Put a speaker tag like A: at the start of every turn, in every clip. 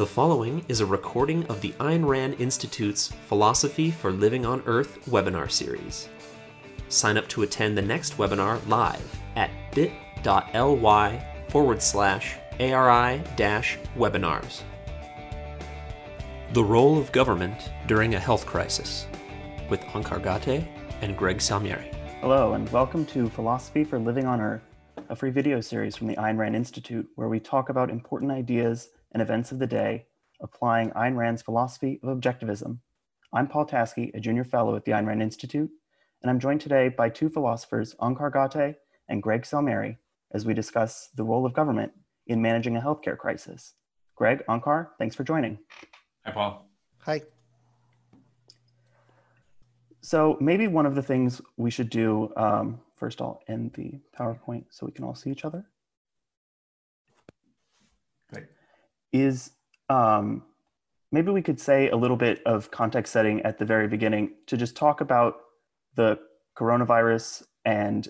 A: The following is a recording of the Ayn Rand Institute's Philosophy for Living on Earth webinar series. Sign up to attend the next webinar live at bit.ly forward slash ARI webinars. The Role of Government During a Health Crisis with Onkar Ghate and Greg Salmieri.
B: Hello, and welcome to Philosophy for Living on Earth, a free video series from the Ayn Rand Institute where we talk about important ideas and events of the day, applying Ayn Rand's philosophy of objectivism. I'm Paul Tasky, a junior fellow at the Ayn Rand Institute, and I'm joined today by two philosophers, Onkar Ghate and Greg Salmieri, as we discuss the role of government in managing a healthcare crisis. Greg, Onkar, thanks for joining.
C: Hi, Paul.
D: Hi.
B: So maybe one of the things we should do, um, first I'll end the PowerPoint so we can all see each other. Is um, maybe we could say a little bit of context setting at the very beginning to just talk about the coronavirus and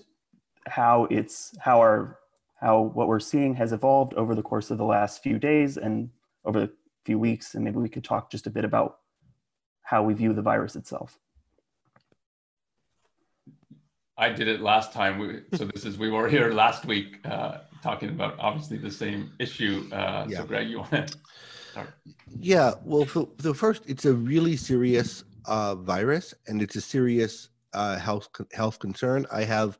B: how it's how our how what we're seeing has evolved over the course of the last few days and over the few weeks and maybe we could talk just a bit about how we view the virus itself.
C: I did it last time. We, so this is we were here last week uh, talking about obviously the same issue. Uh, yeah. So, Greg, you want to start?
D: Yeah. Well, the first, it's a really serious uh, virus, and it's a serious uh, health health concern. I have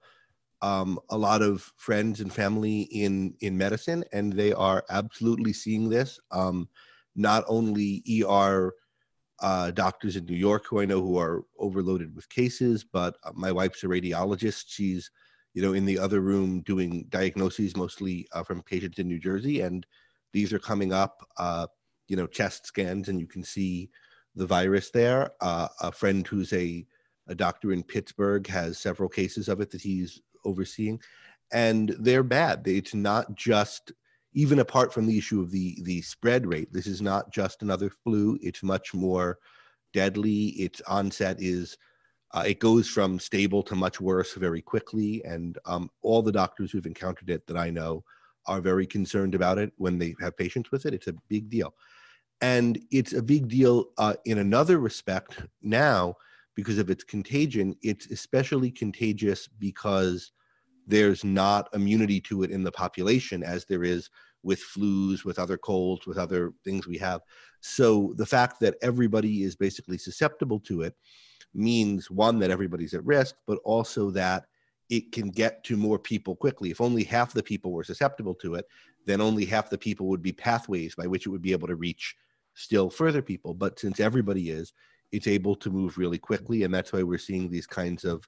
D: um, a lot of friends and family in in medicine, and they are absolutely seeing this. Um, not only ER uh, doctors in New York who I know who are overloaded with cases, but uh, my wife's a radiologist. She's you know, in the other room doing diagnoses mostly uh, from patients in New Jersey. And these are coming up, uh, you know, chest scans, and you can see the virus there. Uh, a friend who's a, a doctor in Pittsburgh has several cases of it that he's overseeing. And they're bad. It's not just, even apart from the issue of the, the spread rate, this is not just another flu. It's much more deadly. Its onset is uh, it goes from stable to much worse very quickly. And um, all the doctors who've encountered it that I know are very concerned about it when they have patients with it. It's a big deal. And it's a big deal uh, in another respect now because of its contagion. It's especially contagious because there's not immunity to it in the population as there is with flus, with other colds, with other things we have. So the fact that everybody is basically susceptible to it means one that everybody's at risk but also that it can get to more people quickly. If only half the people were susceptible to it then only half the people would be pathways by which it would be able to reach still further people. But since everybody is it's able to move really quickly and that's why we're seeing these kinds of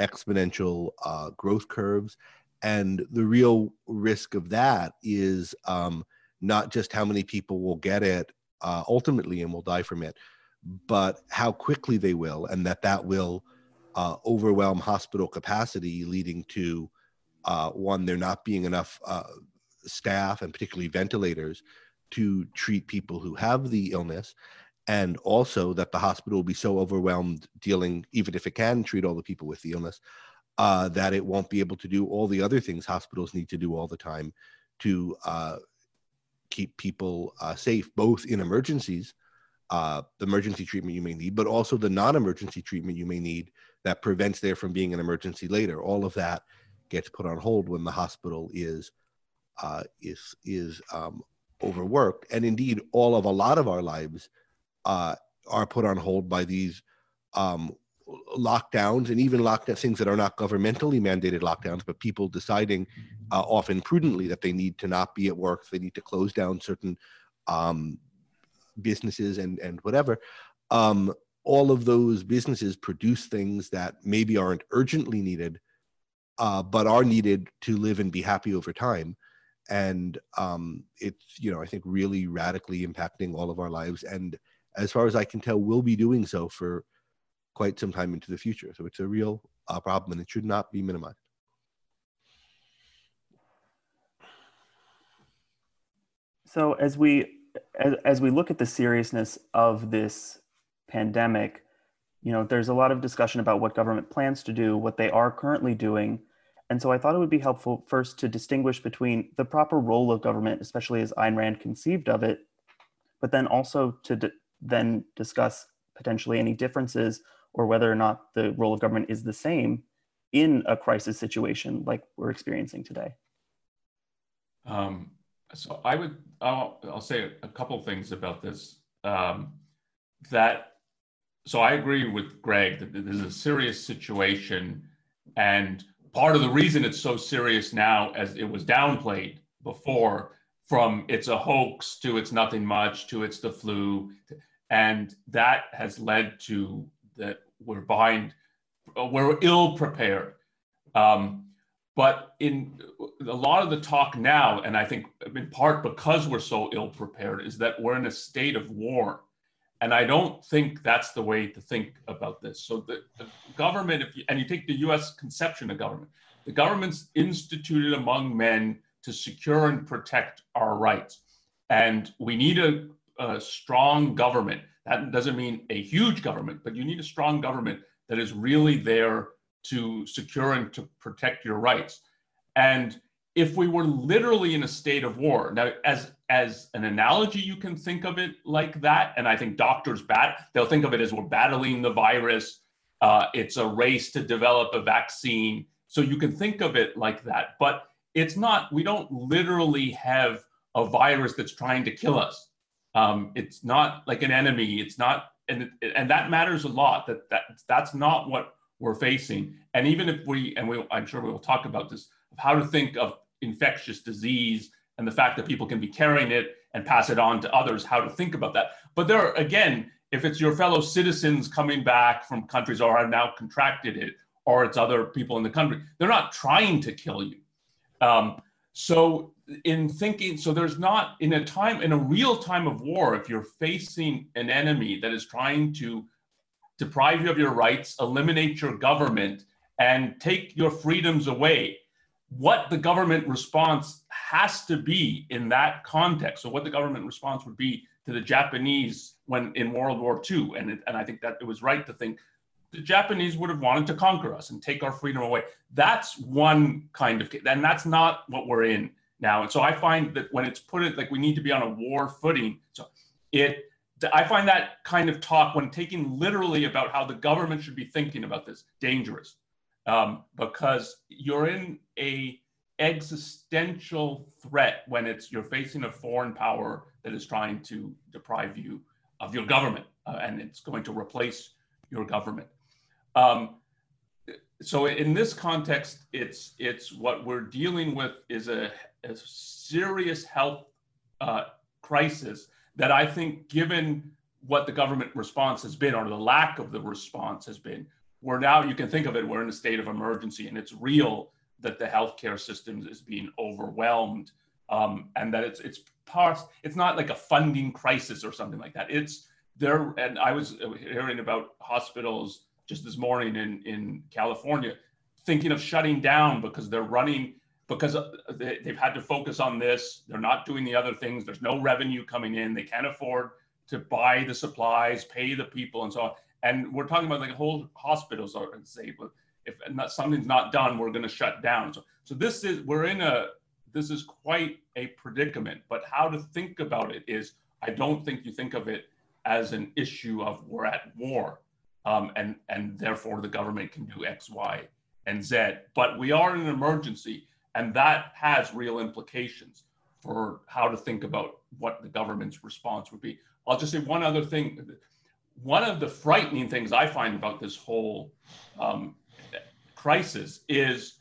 D: exponential uh, growth curves. And the real risk of that is um, not just how many people will get it uh, ultimately and will die from it but how quickly they will, and that that will uh, overwhelm hospital capacity, leading to uh, one, there not being enough uh, staff and particularly ventilators to treat people who have the illness, and also that the hospital will be so overwhelmed dealing, even if it can treat all the people with the illness, uh, that it won't be able to do all the other things hospitals need to do all the time to uh, keep people uh, safe, both in emergencies uh, the emergency treatment you may need, but also the non-emergency treatment you may need that prevents there from being an emergency later. All of that gets put on hold when the hospital is uh, is is um, overworked, and indeed, all of a lot of our lives uh, are put on hold by these um, lockdowns and even lockdown things that are not governmentally mandated lockdowns, but people deciding, uh, often prudently, that they need to not be at work, they need to close down certain um, businesses and and whatever um, all of those businesses produce things that maybe aren't urgently needed uh, but are needed to live and be happy over time. And um, it's you know i think really radically impacting all of our lives. And as far as i can tell will be doing so for quite some time into the future. So it's a real uh, problem and it should not be minimized.
B: So as we as, as we look at the seriousness of this pandemic, you know, there's a lot of discussion about what government plans to do, what they are currently doing. And so I thought it would be helpful first to distinguish between the proper role of government, especially as Ayn Rand conceived of it, but then also to then discuss potentially any differences or whether or not the role of government is the same in a crisis situation like we're experiencing today.
C: Um, so I would, I'll, I'll, say a couple things about this. Um, that, so I agree with Greg that this is a serious situation. And part of the reason it's so serious now, as it was downplayed before, from it's a hoax to it's nothing much to it's the flu. And that has led to that we're behind, we're ill prepared. Um, but in a lot of the talk now, and I think in part because we're so ill prepared, is that we're in a state of war. And I don't think that's the way to think about this. So the, the government, if you, and you take the U.S. conception of government, the government's instituted among men to secure and protect our rights. And we need a, a strong government. That doesn't mean a huge government, but you need a strong government that is really there to secure and to protect your rights. And if we were literally in a state of war, now as as an analogy, you can think of it like that. And I think doctors bat they'll think of it as we're battling the virus. Uh, it's a race to develop a vaccine. So you can think of it like that. But it's not. We don't literally have a virus that's trying to kill us. Um, it's not like an enemy. It's not, and and that matters a lot. That that that's not what we're facing. And even if we, and we, I'm sure we will talk about this, of how to think of infectious disease and the fact that people can be carrying it and pass it on to others, how to think about that. But there, are, again, if it's your fellow citizens coming back from countries or have now contracted it, or it's other people in the country, they're not trying to kill you. Um, so in thinking, so there's not in a time, in a real time of war, if you're facing an enemy that is trying to deprive you of your rights, eliminate your government, and take your freedoms away. What the government response has to be in that context. So, what the government response would be to the Japanese when in World War II, and it, and I think that it was right to think the Japanese would have wanted to conquer us and take our freedom away. That's one kind of, and that's not what we're in now. And so I find that when it's put it like we need to be on a war footing, so it I find that kind of talk, when taken literally about how the government should be thinking about this, dangerous, um, because you're in a existential threat when it's you're facing a foreign power that is trying to deprive you of your government, uh, and it's going to replace your government. Um, so in this context, it's it's what we're dealing with is a, a serious health uh, crisis that I think, given what the government response has been, or the lack of the response has been, we're now, you can think of it, we're in a state of emergency, and it's real that the healthcare system is being overwhelmed, um, and that it's it's part, it's not like a funding crisis or something like that. It's there, and I was hearing about hospitals just this morning in in California thinking of shutting down because they're running because uh, they, have had to focus on this. They're not doing the other things. There's no revenue coming in. They can't afford to buy the supplies, pay the people, and so on. And we're talking about like whole hospitals are disabled. if not, something's not done, we're going to shut down. So, so this is we're in a this is quite a predicament. But how to think about it is, I don't think you think of it as an issue of we're at war, um, and and therefore the government can do X, Y, and Z. But we are in an emergency and that has real implications for how to think about what the government's response would be. I'll just say one other thing. One of the frightening things I find about this whole um, crisis is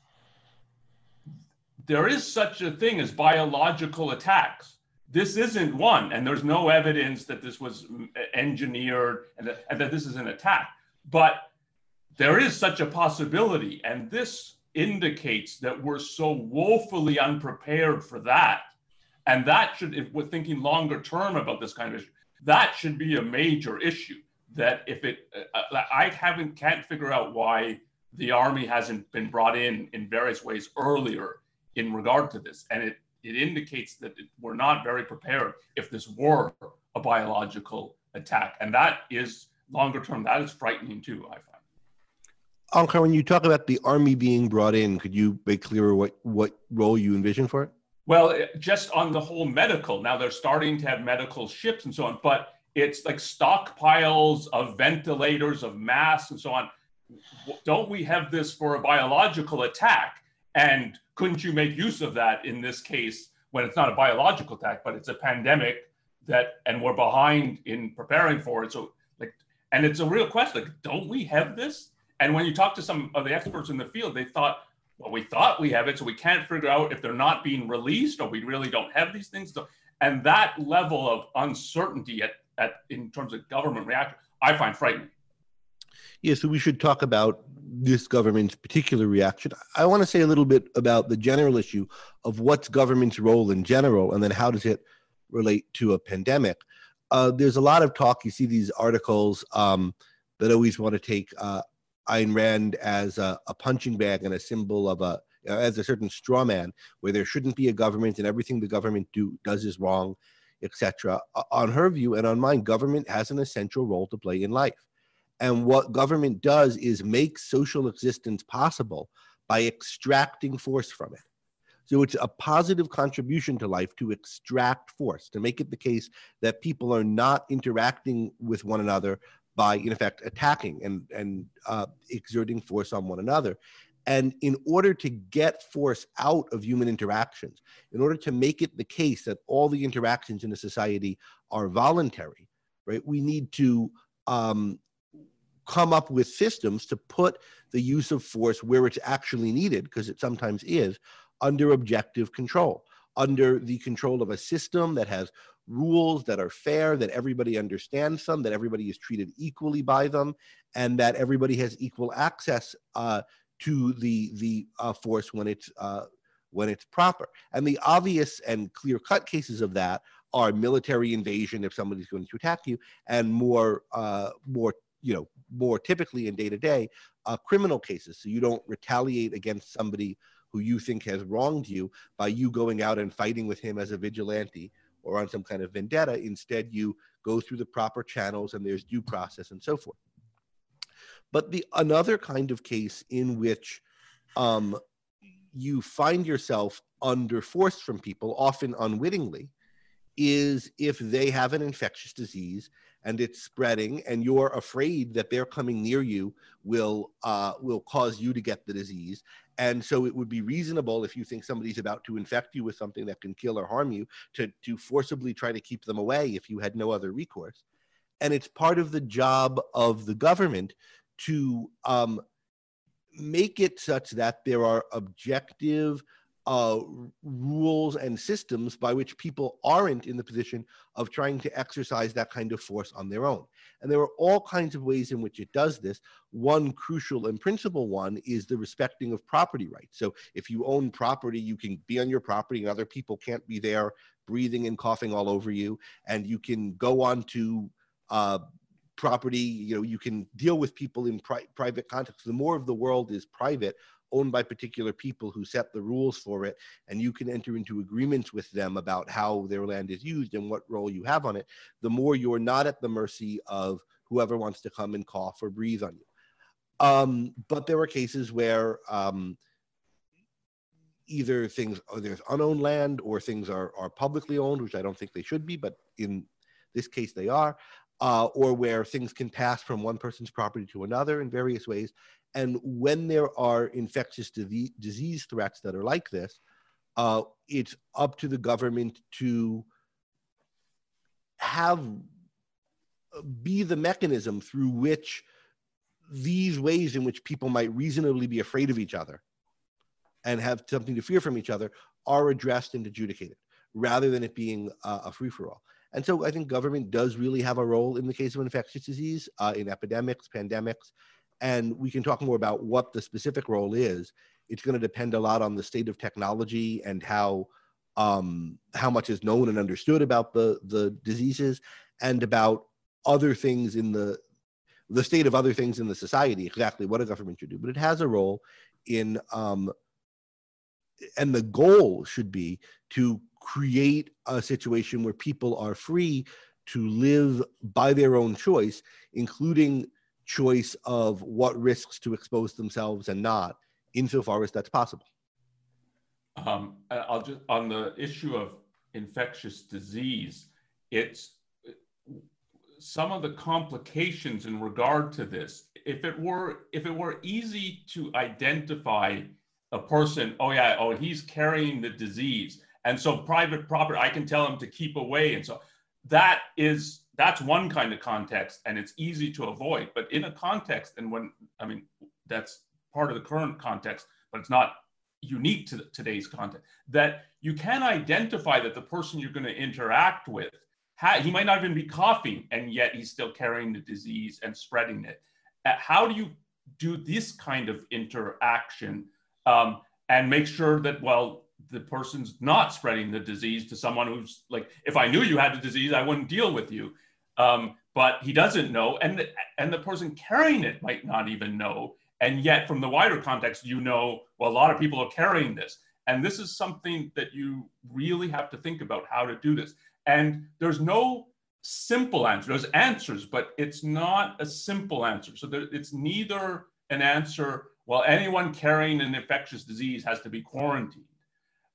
C: there is such a thing as biological attacks. This isn't one, and there's no evidence that this was engineered and that, and that this is an attack. But there is such a possibility, and this indicates that we're so woefully unprepared for that. And that should, if we're thinking longer term about this kind of issue, that should be a major issue. That if it, uh, uh, I haven't, can't figure out why the army hasn't been brought in in various ways earlier in regard to this. And it, it indicates that it, we're not very prepared if this were a biological attack. And that is longer term, that is frightening too, I find.
D: Onkar, when you talk about the army being brought in, could you make clearer what, what role you envision for it?
C: Well, just on the whole medical. Now they're starting to have medical ships and so on, but it's like stockpiles of ventilators, of masks, and so on. Don't we have this for a biological attack? And couldn't you make use of that in this case when it's not a biological attack, but it's a pandemic that, and we're behind in preparing for it? So, like, and it's a real question. Like, don't we have this? And when you talk to some of the experts in the field, they thought, well, we thought we have it, so we can't figure out if they're not being released or we really don't have these things. And that level of uncertainty at, at in terms of government reaction, I find frightening.
D: Yeah, so we should talk about this government's particular reaction. I want to say a little bit about the general issue of what's government's role in general, and then how does it relate to a pandemic. Uh, there's a lot of talk. You see these articles um, that always want to take uh, Ayn Rand as a, a, punching bag and a symbol of a as a certain straw man, where there shouldn't be a government and everything the government do does is wrong, etc. On her view and on mine, government has an essential role to play in life. And what government does is make social existence possible by extracting force from it. So it's a positive contribution to life to extract force, to make it the case that people are not interacting with one another by, in effect, attacking and, and uh, exerting force on one another. And in order to get force out of human interactions, in order to make it the case that all the interactions in a society are voluntary, right, we need to um, come up with systems to put the use of force where it's actually needed, because it sometimes is, under objective control, under the control of a system that has rules that are fair, that everybody understands them, that everybody is treated equally by them, and that everybody has equal access uh, to the the uh, force when it's uh, when it's proper. And the obvious and clear cut cases of that are military invasion if somebody's going to attack you, and more uh, more you know more typically in day to day criminal cases. So you don't retaliate against somebody who you think has wronged you by you going out and fighting with him as a vigilante or on some kind of vendetta. Instead, you go through the proper channels and there's due process and so forth. But the another kind of case in which um, you find yourself under force from people, often unwittingly, is if they have an infectious disease and it's spreading and you're afraid that they're coming near you will uh, will cause you to get the disease. And so it would be reasonable if you think somebody's about to infect you with something that can kill or harm you to to forcibly try to keep them away if you had no other recourse. And it's part of the job of the government to um, make it such that there are objective uh, rules and systems by which people aren't in the position of trying to exercise that kind of force on their own. And there are all kinds of ways in which it does this. One crucial and principal one is the respecting of property rights. So if you own property, you can be on your property and other people can't be there breathing and coughing all over you. And you can go on to uh, property, you know, you can deal with people in pri- private context. The more of the world is private, owned by particular people who set the rules for it, and you can enter into agreements with them about how their land is used and what role you have on it, the more you're not at the mercy of whoever wants to come and cough or breathe on you. Um, but there are cases where um, either things are there's unowned land or things are, are publicly owned, which I don't think they should be, but in this case they are, uh, or where things can pass from one person's property to another in various ways. And when there are infectious disease threats that are like this, uh, it's up to the government to have uh, be the mechanism through which these ways in which people might reasonably be afraid of each other and have something to fear from each other are addressed and adjudicated rather than it being uh, a free-for-all. And so i think government does really have a role in the case of infectious disease uh, in epidemics pandemics and we can talk more about what the specific role is. It's going to depend a lot on the state of technology and how um, how much is known and understood about the the diseases and about other things in the the state of other things in the society. Exactly what a government should do, but it has a role in um, and the goal should be to create a situation where people are free to live by their own choice, including choice of what risks to expose themselves and not, insofar as that's possible.
C: Um, I'll just on the issue of infectious disease. It's some of the complications in regard to this. If it were if it were easy to identify a person, oh yeah, oh he's carrying the disease, and so private property, I can tell him to keep away, and so that is that's one kind of context, and it's easy to avoid. But in a context, and when I mean that's part of the current context, but it's not unique to today's context. That you can identify that the person you're going to interact with, he might not even be coughing, and yet he's still carrying the disease and spreading it. Uh, how do you do this kind of interaction um, and make sure that well the person's not spreading the disease to someone who's like if i knew you had the disease i wouldn't deal with you um, but he doesn't know and the, and the person carrying it might not even know. And yet from the wider context you know well a lot of people are carrying this. And this is something that you really have to think about how to do this. And there's no simple answer. There's answers but it's not a simple answer. So there, it's neither an answer well anyone carrying an infectious disease has to be quarantined.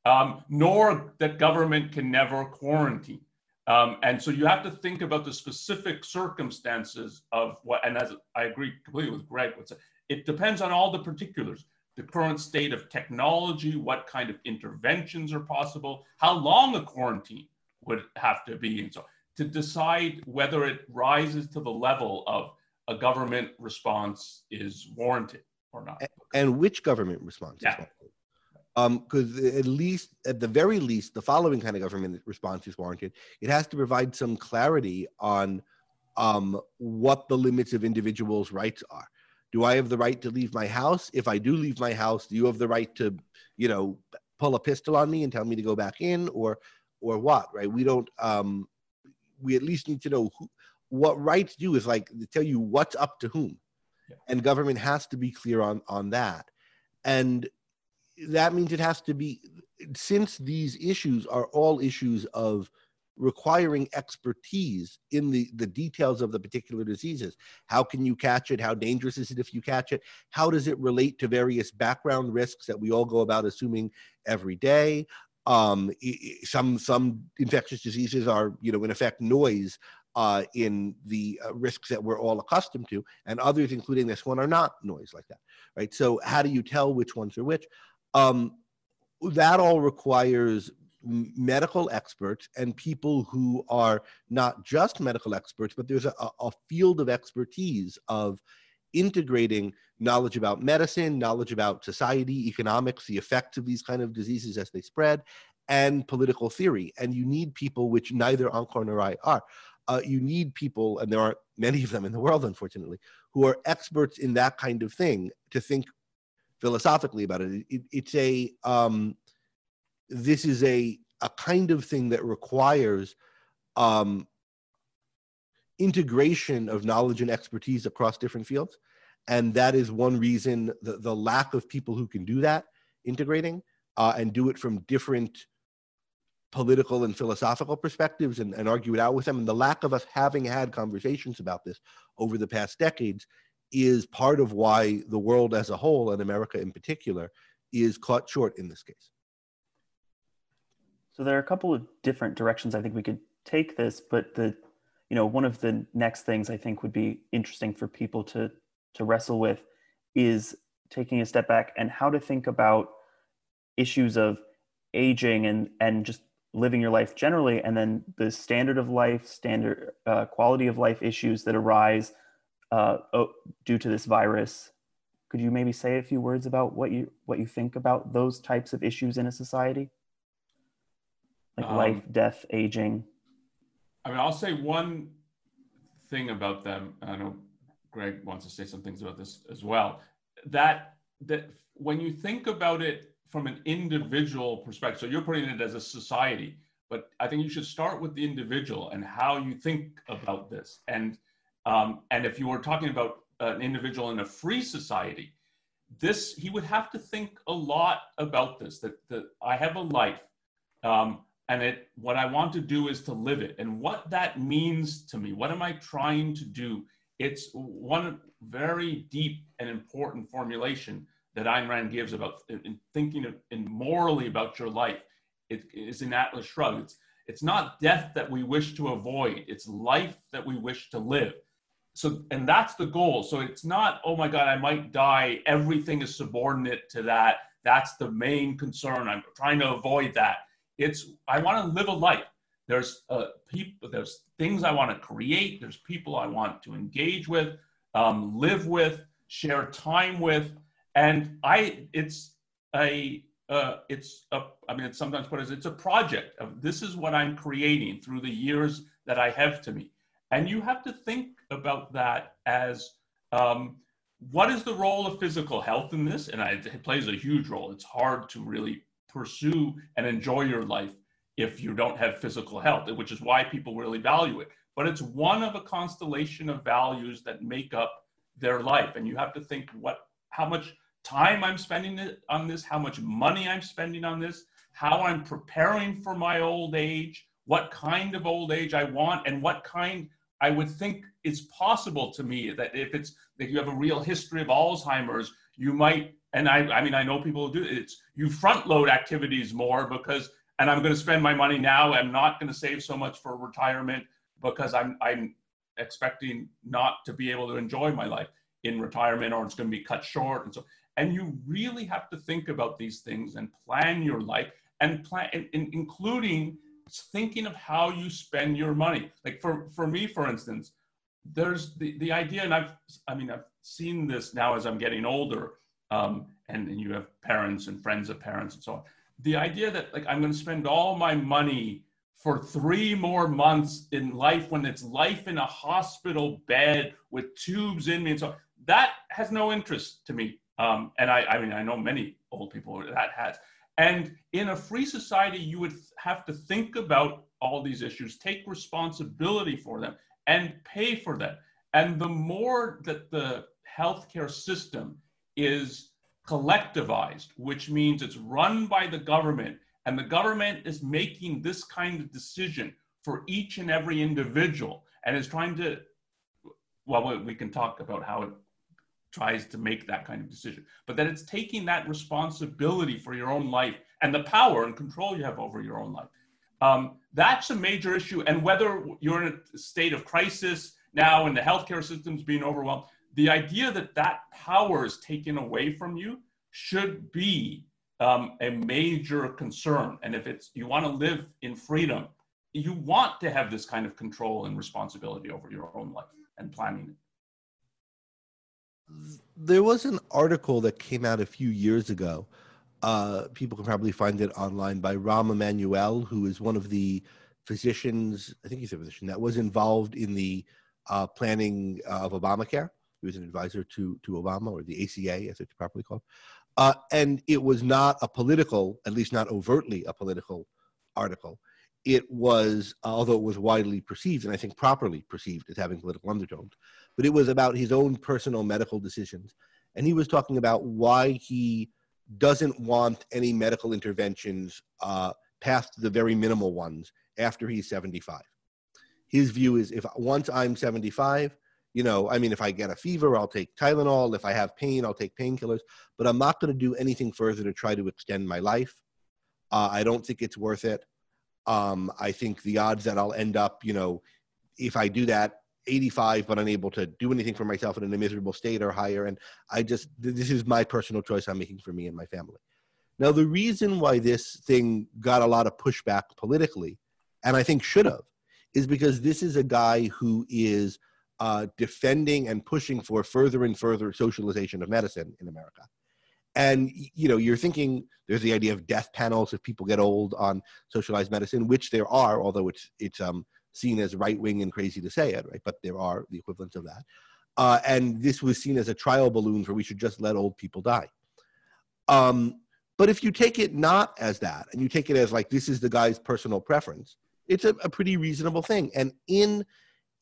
C: Um, nor that government can never quarantine um, and so you have to think about the specific circumstances of what, and as I agree completely with Greg, it depends on all the particulars the current state of technology, what kind of interventions are possible, how long a quarantine would have to be, and so to decide whether it rises to the level of a government response is warranted or not.
D: And which government response? Yeah because um, at least at the very least the following kind of government response is warranted. It has to provide some clarity on um, what the limits of individuals rights are. Do i have the right to leave my house? If i do leave my house do you have the right to you know pull a pistol on me and tell me to go back in or or what right? We don't um we at least need to know who, what rights do is like to tell you what's up to whom. Yeah. and government has to be clear on on that. And that means it has to be since these issues are all issues of requiring expertise in the, the details of the particular diseases. How can you catch it? How dangerous is it if you catch it? How does it relate to various background risks that we all go about assuming every day? Um, some some infectious diseases are, you know, in effect, noise uh, in the uh, risks that we're all accustomed to, and others, including this one, are not noise like that, right? So, how do you tell which ones are which? Um, that all requires medical experts and people who are not just medical experts, but there's a, a, field of expertise of integrating knowledge about medicine, knowledge about society, economics, the effects of these kind of diseases as they spread, and political theory. And you need people, which neither Onkar nor I are. Uh, you need people, and there aren't many of them in the world, unfortunately, who are experts in that kind of thing to think philosophically about it. it it's a um, this is a a kind of thing that requires um, integration of knowledge and expertise across different fields, and that is one reason the, the lack of people who can do that integrating uh, and do it from different political and philosophical perspectives and, and argue it out with them and the lack of us having had conversations about this over the past decades is part of why the world as a whole, and America in particular, is caught short in this case.
B: So there are a couple of different directions I think we could take this, but the you know one of the next things I think would be interesting for people to to wrestle with is taking a step back and how to think about issues of aging and and just living your life generally and then the standard of life standard uh, quality of life issues that arise uh, oh, due to this virus. Could you maybe say a few words about what you what you think about those types of issues in a society, like um, life, death, aging?
C: I mean, I'll say one thing about them. I know Greg wants to say some things about this as well. That that when you think about it from an individual perspective, so you're putting it as a society, but I think you should start with the individual and how you think about this. And um, and if you were talking about an individual in a free society, this he would have to think a lot about this. That, that I have a life, um, and it what I want to do is to live it, and what that means to me. What am I trying to do? It's one very deep and important formulation that Ayn Rand gives about in thinking of, in morally about your life it is in Atlas Shrugged. It's, it's not death that we wish to avoid, it's life that we wish to live. So, and that's the goal. So it's not, oh my God, I might die. Everything is subordinate to that. That's the main concern. I'm trying to avoid that. It's, I want to live a life. There's uh, people, there's things I want to create. There's people I want to engage with, um, live with, share time with. And I, it's a, uh, it's a, I mean, it's sometimes put as it's a project of this is what I'm creating through the years that I have to me. And you have to think about that as um, what is the role of physical health in this? And I, it plays a huge role. It's hard to really pursue and enjoy your life if you don't have physical health, which is why people really value it. But it's one of a constellation of values that make up their life. And you have to think what, how much time I'm spending on this, how much money I'm spending on this, how I'm preparing for my old age, what kind of old age I want, and what kind I would think it's possible to me that if it's that you have a real history of Alzheimer's, you might, and I, I mean, I know people do it's you front load activities more because, and I'm going to spend my money now. I'm not going to save so much for retirement because I'm, I'm expecting not to be able to enjoy my life in retirement or it's going to be cut short. And so, and you really have to think about these things and plan your life and plan, including thinking of how you spend your money. Like for, for me, for instance, there's the, the idea, and I've, I mean, I've seen this now as I'm getting older, um, and, and you have parents and friends of parents and so on. The idea that like I'm going to spend all my money for three more months in life when it's life in a hospital bed with tubes in me and so on, that has no interest to me. Um, and I, I mean, I know many old people that has. And in a free society, you would have to think about all these issues, take responsibility for them, and pay for them. And the more that the healthcare system is collectivized, which means it's run by the government, and the government is making this kind of decision for each and every individual and is trying to, well, we can talk about how it tries to make that kind of decision, but that it's taking that responsibility for your own life and the power and control you have over your own life. Um, that's a major issue. And whether you're in a state of crisis now and the healthcare system's being overwhelmed, the idea that that power is taken away from you should be um, a major concern. And if it's you want to live in freedom, you want to have this kind of control and responsibility over your own life and planning it
D: there was an article that came out a few years ago. Uh, people can probably find it online by Rahm Emanuel, who is one of the physicians, I think he's a physician, that was involved in the uh, planning of Obamacare. He was an advisor to, to Obama, or the ACA, as it's properly called. Uh, and it was not a political, at least not overtly a political article. It was, although it was widely perceived, and I think properly perceived as having political undertones, but it was about his own personal medical decisions. And he was talking about why he doesn't want any medical interventions uh, past the very minimal ones after he's 75. His view is if once I'm 75, you know, I mean, if I get a fever, I'll take Tylenol. If I have pain, I'll take painkillers. But I'm not going to do anything further to try to extend my life. Uh, I don't think it's worth it. Um, I think the odds that I'll end up, you know, if I do that, 85 but unable to do anything for myself and in a miserable state or higher. And i just this is my personal choice i'm making for me and my family. Now the reason why this thing got a lot of pushback politically and i think should have is because this is a guy who is uh, defending and pushing for further and further socialization of medicine in america and you know you're thinking there's the idea of death panels if people get old on socialized medicine which there are although it's it's um seen as right wing and crazy to say it, right? But there are the equivalents of that. Uh, and this was seen as a trial balloon for we should just let old people die. Um, but if you take it not as that, and you take it as like this is the guy's personal preference, it's a, a pretty reasonable thing. And in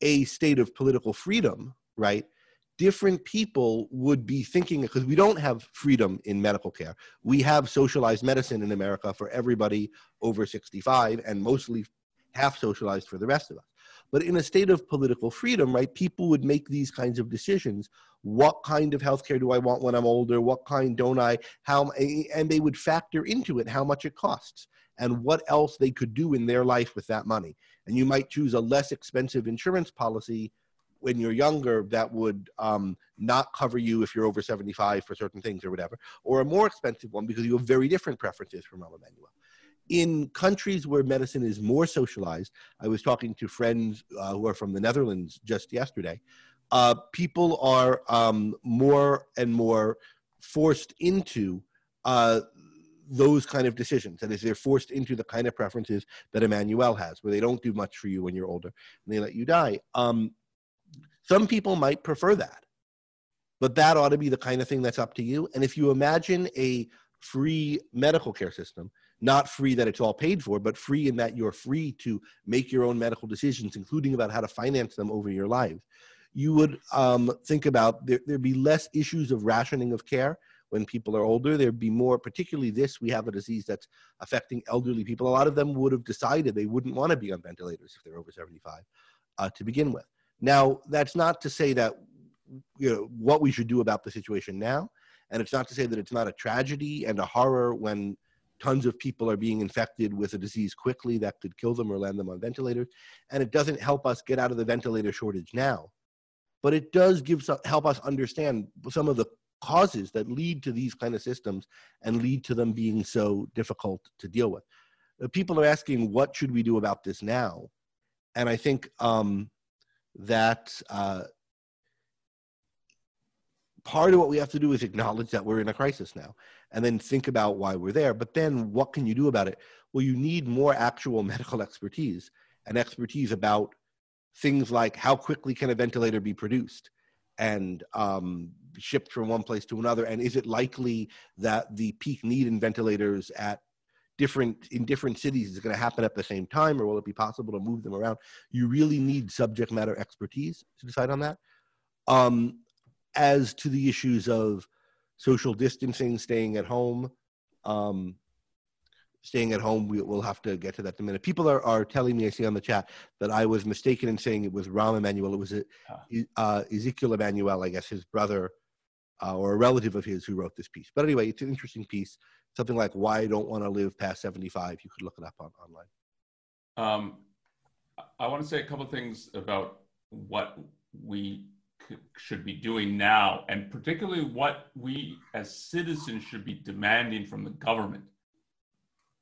D: a state of political freedom, right? Different people would be thinking because we don't have freedom in medical care. We have socialized medicine in America for everybody over 65 and mostly half socialized for the rest of us. But in a state of political freedom, right, people would make these kinds of decisions. What kind of healthcare do I want when I'm older? What kind don't I? How eh, eh, and they would factor into it how much it costs and what else they could do in their life with that money. And you might choose a less expensive insurance policy when you're younger that would um, not cover you if you're over 75 for certain things or whatever, or a more expensive one because you have very different preferences from Rahm Emanuel in countries where medicine is more socialized, I was talking to friends uh, who are from the Netherlands just yesterday. Uh, people are um, more and more forced into uh, those kind of decisions. That is, they're forced into the kind of preferences that Emanuel has, where they don't do much for you when you're older and they let you die. Um, some people might prefer that, but that ought to be the kind of thing that's up to you. And if you imagine a free medical care system, not free that it's all paid for, but free in that you're free to make your own medical decisions, including about how to finance them over your life. You would um, think about there, there'd be less issues of rationing of care when people are older. There'd be more, particularly this, we have a disease that's affecting elderly people. A lot of them would have decided they wouldn't want to be on ventilators if they're over 75 uh, to begin with. Now, that's not to say that you know what we should do about the situation now, and it's not to say that it's not a tragedy and a horror when tons of people are being infected with a disease quickly that could kill them or land them on ventilators. And it doesn't help us get out of the ventilator shortage now. But it does give some, help us understand some of the causes that lead to these kind of systems and lead to them being so difficult to deal with. Uh, people are asking, what should we do about this now? And I think um, that uh, part of what we have to do is acknowledge that we're in a crisis now and then think about why we're there. But then what can you do about it? Well, you need more actual medical expertise and expertise about things like how quickly can a ventilator be produced and um, shipped from one place to another and is it likely that the peak need in ventilators at different in different cities is going to happen at the same time or will it be possible to move them around you really need subject matter expertise to decide on that um, as to the issues of social distancing, staying at home, um, staying at home, we, will have to get to that in a minute. People are, are telling me, I see on the chat, that I was mistaken in saying it was Rahm Emanuel. It was uh, Ezekiel Emanuel, I guess, his brother uh, or a relative of his who wrote this piece. But anyway, it's an interesting piece. Something like why I don't want to live past 75. You could look it up on, online.
C: Um, I want to say a couple things about what we should be doing now, and particularly what we as citizens should be demanding from the government.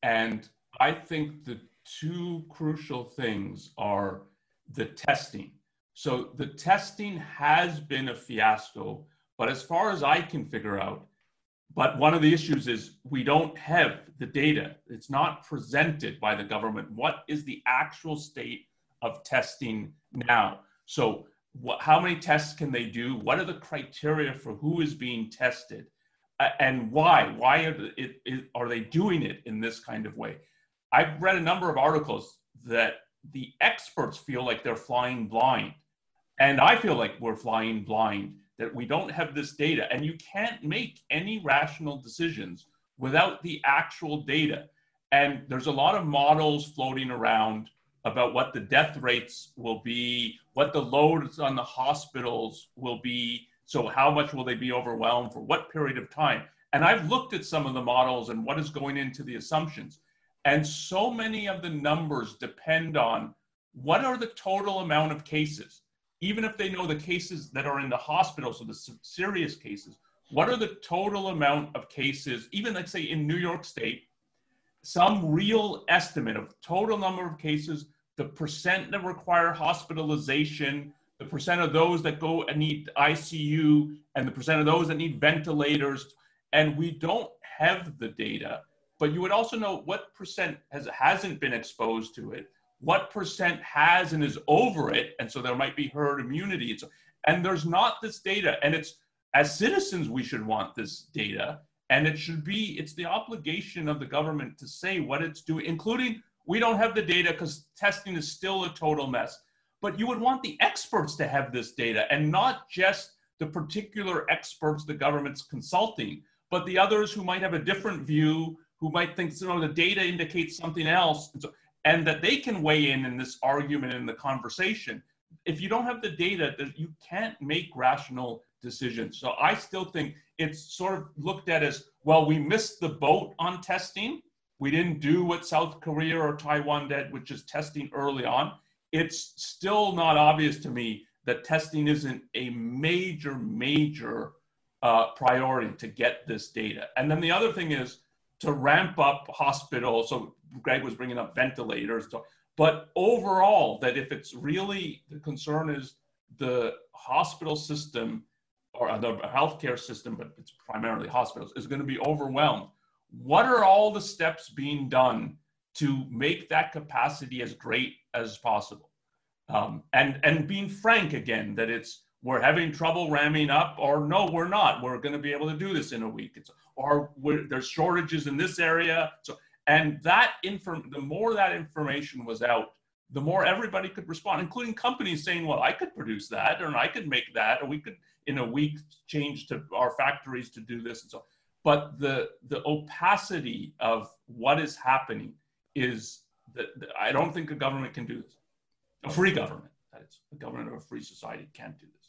C: And I think the two crucial things are the testing. So the testing has been a fiasco, but as far as I can figure out, but one of the issues is we don't have the data. It's not presented by the government. What is the actual state of testing now? So how many tests can they do? What are the criteria for who is being tested? Uh, and why? Why are, it, it, are they doing it in this kind of way? I've read a number of articles that the experts feel like they're flying blind. And I feel like we're flying blind, that we don't have this data. And you can't make any rational decisions without the actual data. And there's a lot of models floating around about what the death rates will be, what the loads on the hospitals will be. So, how much will they be overwhelmed for what period of time? And I've looked at some of the models and what is going into the assumptions. And so many of the numbers depend on what are the total amount of cases, even if they know the cases that are in the hospital, so the serious cases, what are the total amount of cases, even let's say in New York State, some real estimate of total number of cases the percent that require hospitalization, the percent of those that go and need ICU, and the percent of those that need ventilators. And we don't have the data, but you would also know what percent has, hasn't been exposed to it, what percent has and is over it. And so there might be herd immunity. And there's not this data. And it's as citizens, we should want this data. And it should be, it's the obligation of the government to say what it's doing, including we don't have the data because testing is still a total mess. But you would want the experts to have this data and not just the particular experts the government's consulting, but the others who might have a different view, who might think you know, the data indicates something else. And, so, and that they can weigh in in this argument in the conversation. If you don't have the data, you can't make rational decisions. So I still think it's sort of looked at as well, we missed the boat on testing. We didn't do what South Korea or Taiwan did, which is testing early on. It's still not obvious to me that testing isn't a major, major uh, priority to get this data. And then the other thing is to ramp up hospitals. So Greg was bringing up ventilators. But overall, that if it's really the concern is the hospital system or the healthcare system, but it's primarily hospitals, is going to be overwhelmed. What are all the steps being done to make that capacity as great as possible? Um, and and being frank again that it's we're having trouble ramming up, or no, we're not. We're going to be able to do this in a week. It's or there's shortages in this area. So and that inform the more that information was out, the more everybody could respond, including companies saying, "Well, I could produce that, or I could make that, or we could in a week change to our factories to do this and so." But the the opacity of what is happening is that I don't think a government can do this. A free government, that is, a government of a free society can't do this.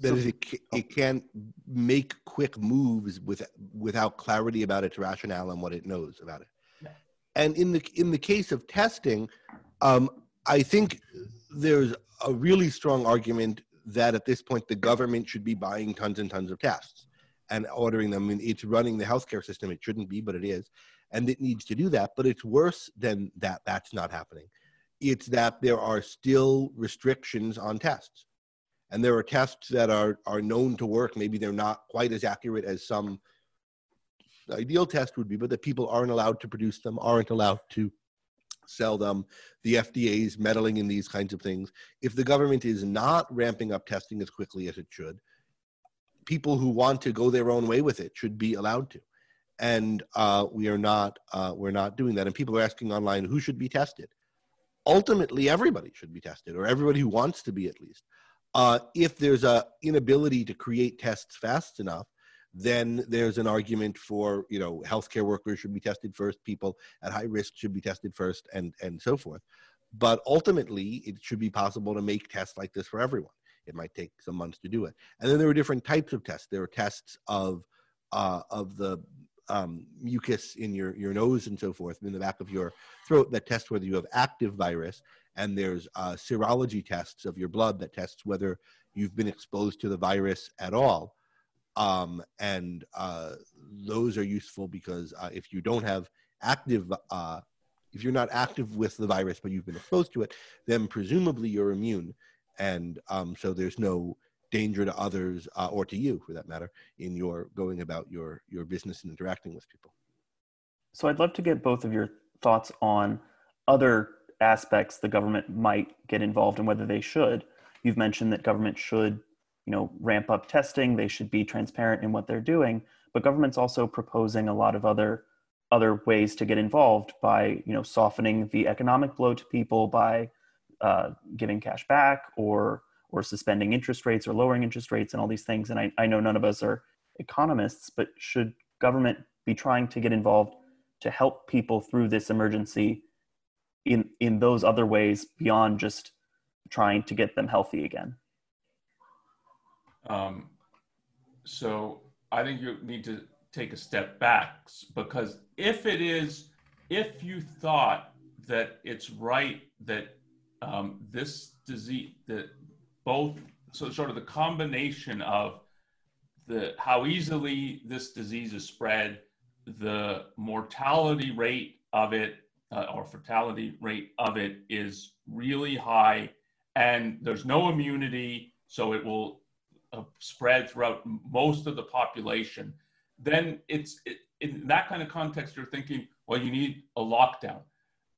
D: That so, is, it, it can't make quick moves with, without clarity about its rationale and what it knows about it. Yeah. And in the in the case of testing, um, I think there's a really strong argument that at this point the government should be buying tons and tons of tests and ordering them. I mean, it's running the healthcare system. It shouldn't be, but it is, and it needs to do that. But it's worse than that. That's not happening. It's that there are still restrictions on tests and there are tests that are are known to work. Maybe they're not quite as accurate as some ideal test would be but that people aren't allowed to produce them aren't allowed to sell them. The fda is meddling in these kinds of things. If the government is not ramping up testing as quickly as it should people who want to go their own way with it should be allowed to. And uh, we are not uh, we're not doing that. And people are asking online who should be tested. Ultimately everybody should be tested or everybody who wants to be at least uh, if there's a inability to create tests fast enough, then there's an argument for you know healthcare workers should be tested first, people at high risk should be tested first, and and so forth. But ultimately, it should be possible to make tests like this for everyone. It might take some months to do it. And then there are different types of tests. There are tests of uh, of the um, mucus in your, your nose and so forth, in the back of your throat that test whether you have active virus and there's uh, serology tests of your blood that tests whether you've been exposed to the virus at all. Um, and uh, those are useful because uh, if you don't have active, uh, if you're not active with the virus but you've been exposed to it, then presumably you're immune, and um, so there's no danger to others uh, or to you, for that matter, in your going about your your business and interacting with people.
B: So I'd love to get both of your thoughts on other aspects the government might get involved in whether they should. You've mentioned that government should you know ramp up testing. They should be transparent in what they're doing. But government's also proposing a lot of other other ways to get involved by you know softening the economic blow to people by uh, giving cash back or or suspending interest rates or lowering interest rates and all these things. And I, I know none of us are economists but should government be trying to get involved to help people through this emergency in in those other ways beyond just trying to get them healthy again.
C: Um, so i think you need to take a step back because if it is if you thought that it's right that um, this disease that both so sort of the combination of the how easily this disease is spread the mortality rate of it uh, or fatality rate of it is really high, and there's no immunity, so it will uh, spread throughout most of the population. Then it's it, in that kind of context, you're thinking, well, you need a lockdown.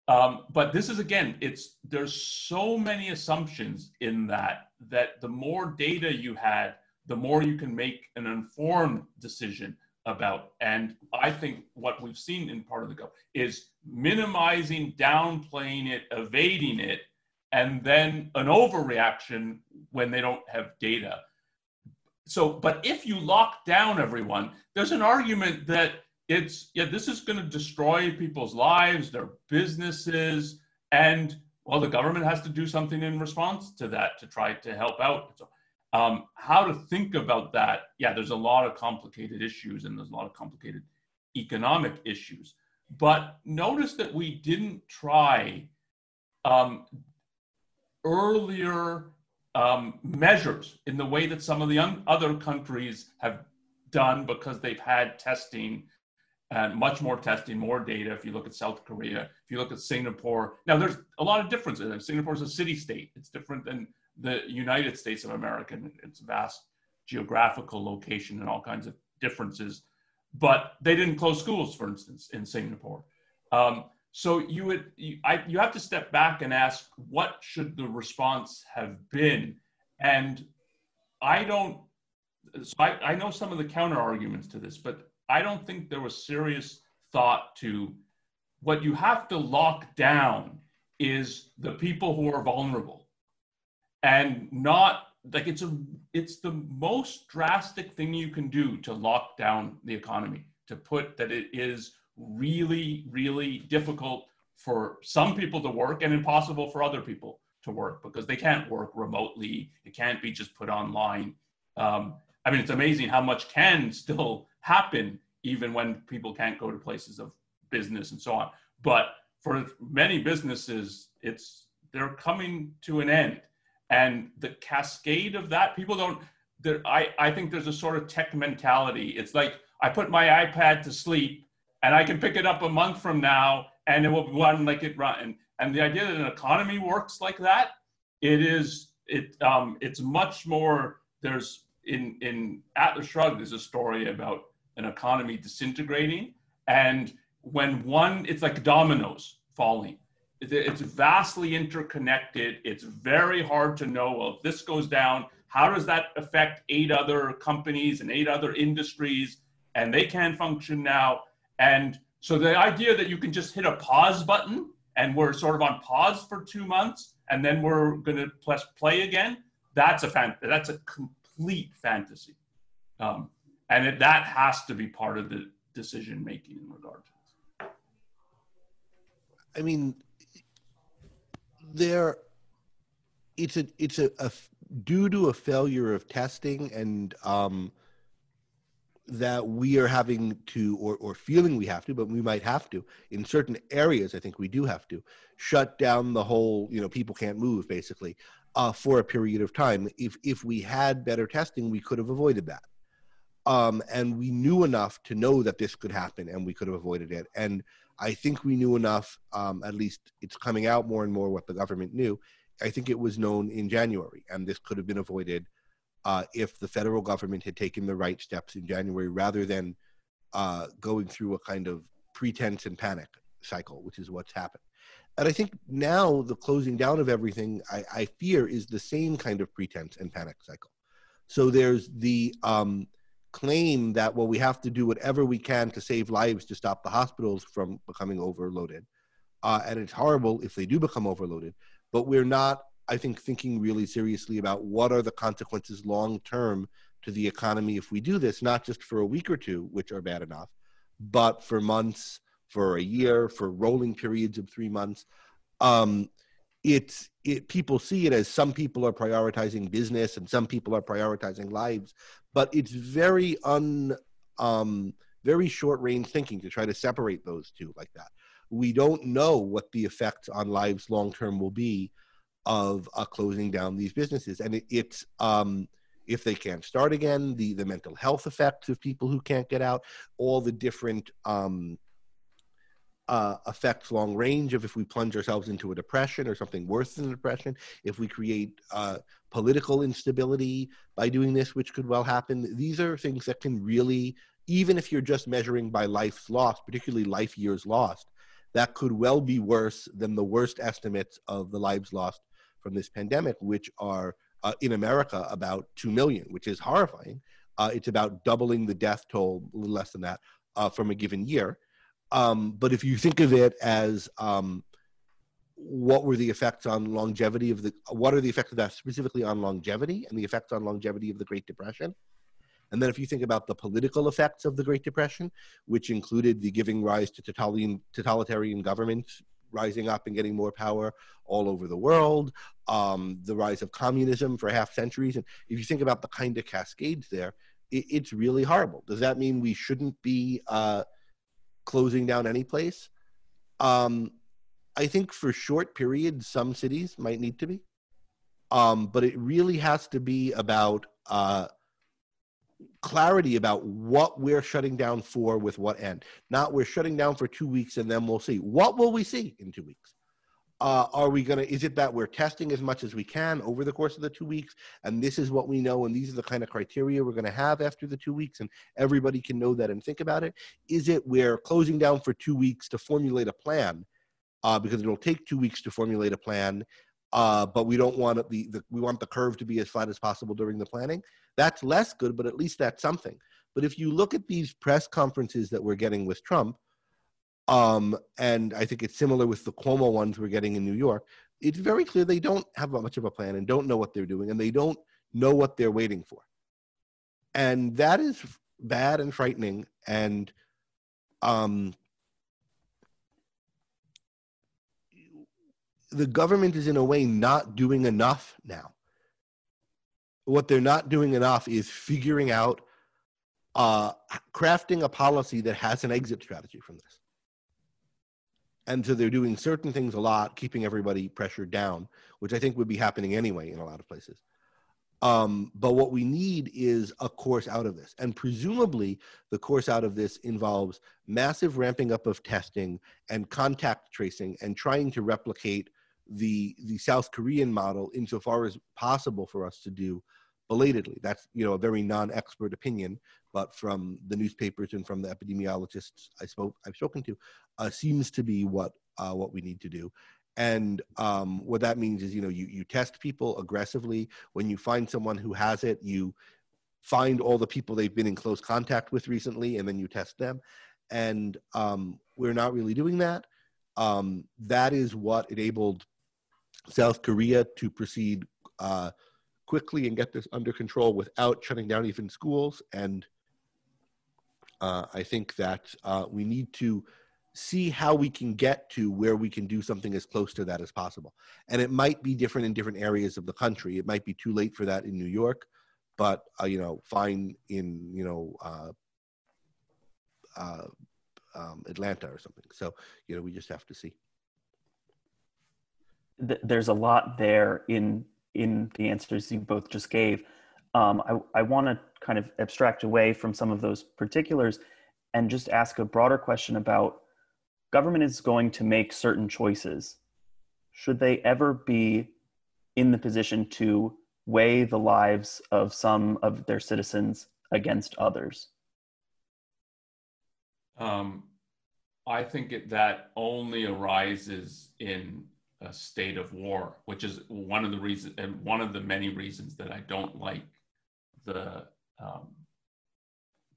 C: Um, but this is again, it's there's so many assumptions in that that the more data you had, the more you can make an informed decision about. And I think what we've seen in part of the go is minimizing, downplaying it, evading it, and then an overreaction when they don't have data. So, but if you lock down everyone, there's an argument that it's yeah, this is going to destroy people's lives, their businesses, and well, the government has to do something in response to that to try to help out. So, um, how to think about that? Yeah, there's a lot of complicated issues, and there's a lot of complicated economic issues. But notice that we didn't try um, earlier um, measures in the way that some of the other countries have done because they've had testing and much more testing, more data. If you look at South Korea, if you look at Singapore, now there's a lot of differences. Singapore is a city state. It's different than the United States of America. And It's vast geographical location and all kinds of differences. But they didn't close schools, for instance, in Singapore. Um, so you would you, I, you have to step back and ask what should the response have been, and I don't. So I, I know some of the counter arguments to this, but I don't think there was serious thought to what you have to lock down is the people who are vulnerable and not like it's a it's the most drastic thing you can do to lock down the economy to put that it is really really difficult for some people to work and impossible for other people to work because they can't work remotely. It can't be just put online. Um, i mean it's amazing how much can still happen even when people can't go to places of business and so on. But for many businesses, it's they're coming to an end, and the cascade of that, people don't. There, I I think there's a sort of tech mentality. It's like I put my iPad to sleep, and I can pick it up a month from now, and it will run like it run. And, the idea that an economy works like that, it is it um, it's much more. There's in in Atlas Shrugged, there's a story about an economy disintegrating. And when one, it's like dominoes falling. It's vastly interconnected. It's very hard to know, well, if this goes down, how does that affect eight other companies and eight other industries? And they can't function now. And so the idea that you can just hit a pause button and we're sort of on pause for two months and then we're going to press play again, that's a fan- that's a complete fantasy. Um, and it, that has to be part of the decision making in regard to this.
D: I mean, there, it's a it's a, a due to a failure of testing and um, that we are having to or, or feeling we have to but we might have to in certain areas i think we do have to shut down the whole you know people can't move basically uh, for a period of time. If if we had better testing we could have avoided that um, and we knew enough to know that this could happen and we could have avoided it. And i think we knew enough um, at least it's coming out more and more what the government knew. I think it was known in january and this could have been avoided uh, if the federal government had taken the right steps in january rather than uh, going through a kind of pretense and panic cycle which is what's happened. And i think now the closing down of everything i, I fear is the same kind of pretense and panic cycle. So there's the um, claim that well we have to do whatever we can to save lives to stop the hospitals from becoming overloaded. Uh, and it's horrible if they do become overloaded. But we're not i think thinking really seriously about what are the consequences long term to the economy if we do this not just for a week or two which are bad enough but for months for a year for rolling periods of three months. Um, it's it people see it as some people are prioritizing business and some people are prioritizing lives but it's very un um, very short range thinking to try to separate those two like that. We don't know what the effects on lives long term will be of uh, closing down these businesses. And it, it's um, if they can't start again the the mental health effects of people who can't get out all the different um, uh, affects long range of if we plunge ourselves into a depression or something worse than a depression, if we create uh, political instability by doing this, which could well happen. These are things that can really, even if you're just measuring by life's lost, particularly life years lost, that could well be worse than the worst estimates of the lives lost from this pandemic, which are uh, in America about 2 million, which is horrifying. Uh, it's about doubling the death toll, a little less than that, uh, from a given year. Um, but if you think of it as um, what were the effects on longevity of the what are the effects of that specifically on longevity and the effects on longevity of the Great Depression, And then if you think about the political effects of the Great Depression, which included the giving rise to totalitarian, totalitarian governments rising up and getting more power all over the world, um, the rise of communism for half centuries. And if you think about the kind of cascades there, it, it's really horrible. Does that mean we shouldn't be uh, closing down any place? Um, I think for short periods, some cities might need to be. Um, but it really has to be about uh, clarity about what we're shutting down for with what end. Not we're shutting down for two weeks and then we'll see. What will we see in two weeks? Uh, are we going to, is it that we're testing as much as we can over the course of the two weeks? And this is what we know, and these are the kind of criteria we're going to have after the two weeks, and everybody can know that and think about it? Is it we're closing down for two weeks to formulate a plan? Uh, because it'll take two weeks to formulate a plan, uh, but we don't want the, the we want the curve to be as flat as possible during the planning. That's less good, but at least that's something. But if you look at these press conferences that we're getting with Trump, um, and I think it's similar with the Cuomo ones we're getting in New York, it's very clear they don't have much of a plan and don't know what they're doing, and they don't know what they're waiting for. And that is bad and frightening. And um, the government is in a way not doing enough now. What they're not doing enough is figuring out, uh, crafting a policy that has an exit strategy from this. And so they're doing certain things a lot, keeping everybody pressured down, which I think would be happening anyway in a lot of places. Um, but what we need is a course out of this. And presumably, the course out of this involves massive ramping up of testing and contact tracing and trying to replicate the the South Korean model insofar as possible for us to do belatedly. That's you know a very non-expert opinion, but from the newspapers and from the epidemiologists I spoke I've spoken to, uh, seems to be what uh, what we need to do. And um, what that means is you know you you test people aggressively. When you find someone who has it, you find all the people they've been in close contact with recently, and then you test them. And um, we're not really doing that. Um, that is what enabled South Korea to proceed uh, quickly and get this under control without shutting down even schools. And uh, I think that uh, we need to see how we can get to where we can do something as close to that as possible. And it might be different in different areas of the country. It might be too late for that in New York, but uh, you know, fine in you know uh, uh, um, Atlanta or something. So you know, we just have to see
B: th- there's a lot there in in the answers you both just gave. Um, I, I want to kind of abstract away from some of those particulars and just ask a broader question about government is going to make certain choices. Should they ever be in the position to weigh the lives of some of their citizens against others?
C: Um, I think it, that only arises in a state of war, which is one of the reasons and one of the many reasons that I don't like the um,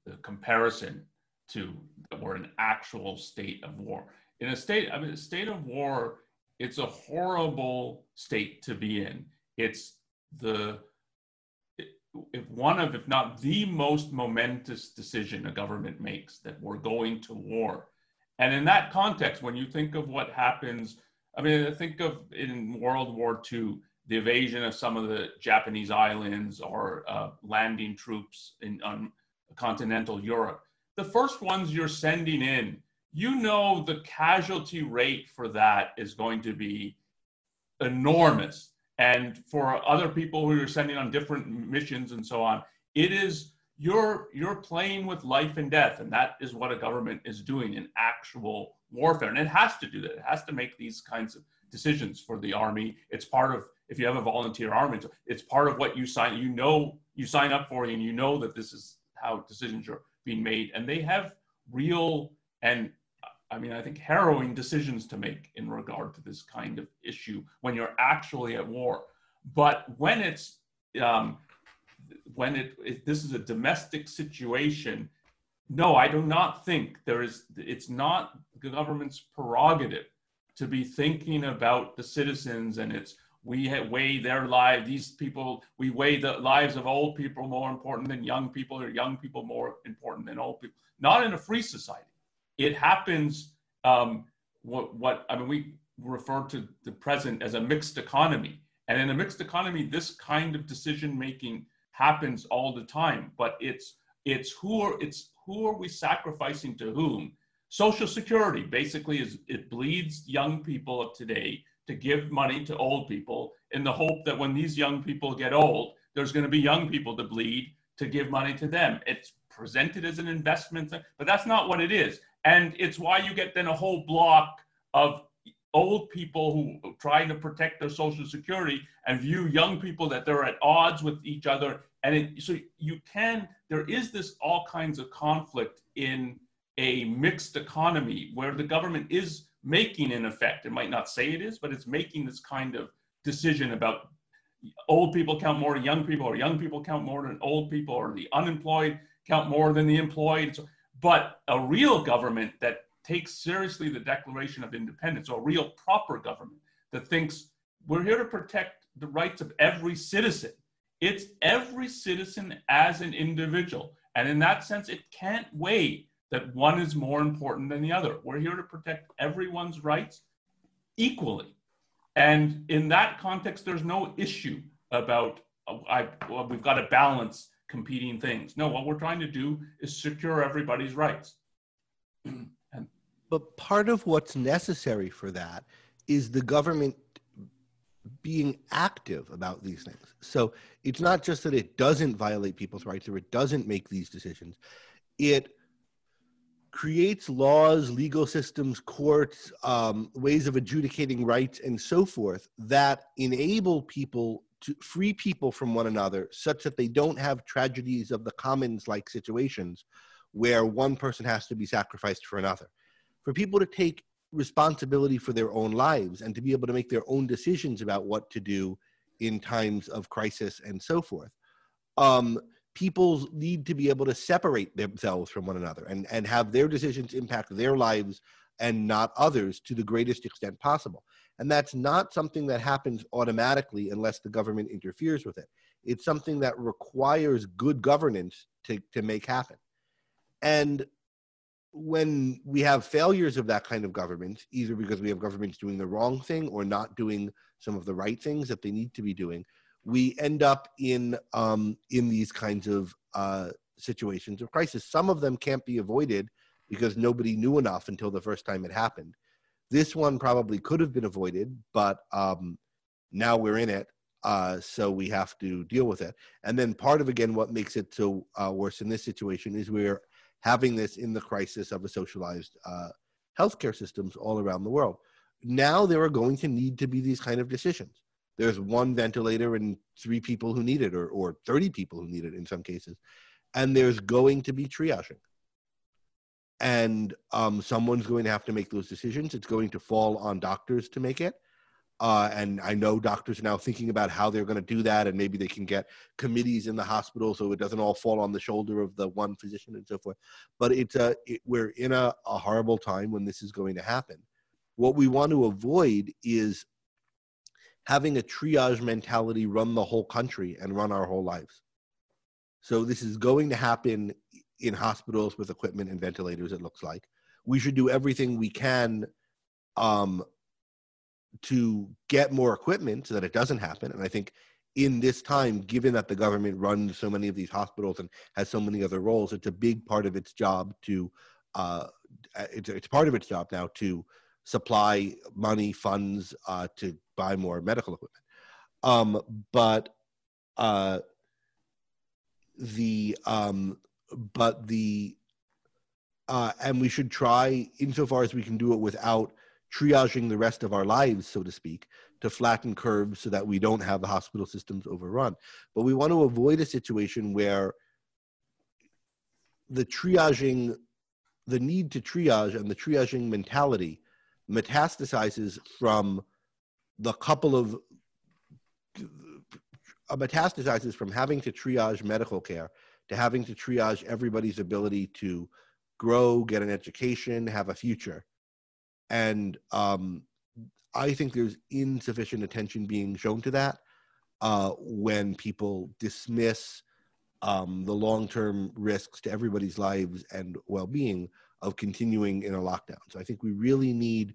C: the comparison to that we're an actual state of war. In a state, I mean, a state of war, it's a horrible state to be in. It's the if one of, if not the most momentous decision a government makes that we're going to war. And in that context, when you think of what happens I mean, think of in World War II, the invasion of some of the Japanese islands or uh, landing troops in on continental Europe. The first ones you're sending in, you know, the casualty rate for that is going to be enormous. And for other people who you're sending on different missions and so on, it is you're you're playing with life and death, and that is what a government is doing in actual warfare. And it has to do that. It has to make these kinds of decisions for the army. It's part of if you have a volunteer army, it's part of what you sign. You know you sign up for, and you know that this is how decisions are being made. And they have real and I mean, I think harrowing decisions to make in regard to this kind of issue when you're actually at war. But when it's um, when it, it this is a domestic situation, no, I do not think there is. It's not the government's prerogative to be thinking about the citizens and its we weigh their lives, these people, we weigh the lives of old people more important than young people, or young people more important than old people. Not in a free society. It happens. Um, what, what I mean, we refer to the present as a mixed economy, and in a mixed economy, this kind of decision making happens all the time. But it's it's who are it's who are we sacrificing to whom? Social Security basically is it bleeds young people of today to give money to old people in the hope that when these young people get old, there's going to be young people to bleed to give money to them. It's presented as an investment, but that's not what it is. And it's why you get then a whole block of old people who trying to protect their social security and view young people that they're at odds with each other. And it, so you can, there is this all kinds of conflict in a mixed economy where the government is making in effect. It might not say it is, but it's making this kind of decision about old people count more than young people, or young people count more than old people, or the unemployed count more than the employed. But a real government that takes seriously the Declaration of Independence, or real proper government that thinks we're here to protect the rights of every citizen. It's every citizen as an individual. And in that sense, it can't weigh that one is more important than the other. We're here to protect everyone's rights equally. And in that context, there's no issue about oh, I, well, we've got to balance competing things. No, what we're trying to do is secure everybody's rights.
D: but part of what's necessary for that is the government being active about these things. So it's not just that it doesn't violate people's rights or it doesn't make these decisions. It creates laws, legal systems, courts, um, ways of adjudicating rights, and so forth that enable people to free people from one another such that they don't have tragedies of the commons like situations where one person has to be sacrificed for another. For people to take responsibility for their own lives and to be able to make their own decisions about what to do in times of crisis and so forth. Um, people need to be able to separate themselves from one another and, and have their decisions impact their lives and not others to the greatest extent possible. And that's not something that happens automatically unless the government interferes with it. It's something that requires good governance to, to make happen. And when we have failures of that kind of government, either because we have governments doing the wrong thing or not doing some of the right things that they need to be doing, we end up in um, in these kinds of uh, situations of crisis. Some of them can't be avoided because nobody knew enough until the first time it happened. This one probably could have been avoided, but um, now we're in it, uh, so we have to deal with it. And then part of again what makes it so uh, worse in this situation is we're having this in the crisis of a socialized uh, healthcare systems all around the world. Now there are going to need to be these kind of decisions. There's one ventilator and three people who need it or, or 30 people who need it in some cases and there's going to be triaging. And um, someone's going to have to make those decisions. It's going to fall on doctors to make it uh, and i know doctors are now thinking about how they're going to do that and maybe they can get committees in the hospital so it doesn't all fall on the shoulder of the one physician and so forth but it's a it, we're in a, a horrible time when this is going to happen what we want to avoid is having a triage mentality run the whole country and run our whole lives. So this is going to happen in hospitals with equipment and ventilators. It looks like we should do everything we can um, to get more equipment so that it doesn't happen. And I think in this time, given that the government runs so many of these hospitals and has so many other roles, it's a big part of its job to uh, it's, it's part of its job now to supply money funds uh, to buy more medical equipment. Um, but uh, the um, but the uh, and we should try insofar as we can do it without triaging the rest of our lives, so to speak, to flatten curves so that we don't have the hospital systems overrun. But we want to avoid a situation where the triaging, the need to triage and the triaging mentality metastasizes from the couple of uh, metastasizes from having to triage medical care to having to triage everybody's ability to grow, get an education, have a future. And um, I think there's insufficient attention being shown to that uh, when people dismiss um, the long-term risks to everybody's lives and well-being of continuing in a lockdown. So I think we really need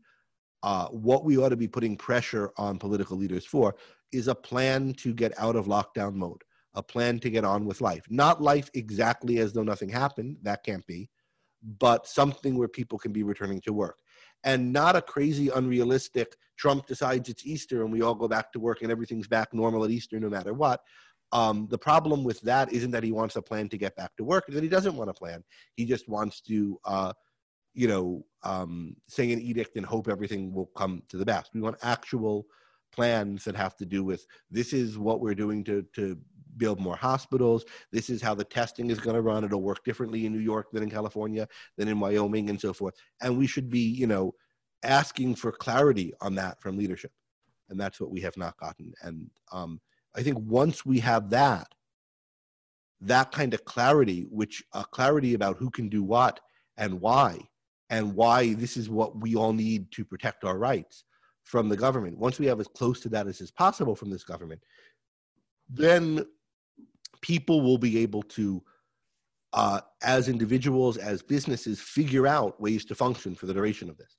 D: uh, what we ought to be putting pressure on political leaders for is a plan to get out of lockdown mode, a plan to get on with life. Not life exactly as though nothing happened, that can't be, but something where people can be returning to work. And not a crazy, unrealistic Trump decides it's Easter and we all go back to work and everything's back normal at Easter no matter what. Um, the problem with that isn't that he wants a plan to get back to work, that he doesn't want a plan. He just wants to, uh, you know, um, an edict and hope everything will come to the best. We want actual plans that have to do with this is what we're doing to, to build more hospitals. This is how the testing is going to run. It'll work differently in New York than in California, than in Wyoming, and so forth. And we should be, you know, asking for clarity on that from leadership. And that's what we have not gotten. And um, I think once we have that, that kind of clarity, which a uh, clarity about who can do what and why, and why this is what we all need to protect our rights from the government. Once we have as close to that as is possible from this government, then people will be able to, uh, as individuals, as businesses, figure out ways to function for the duration of this,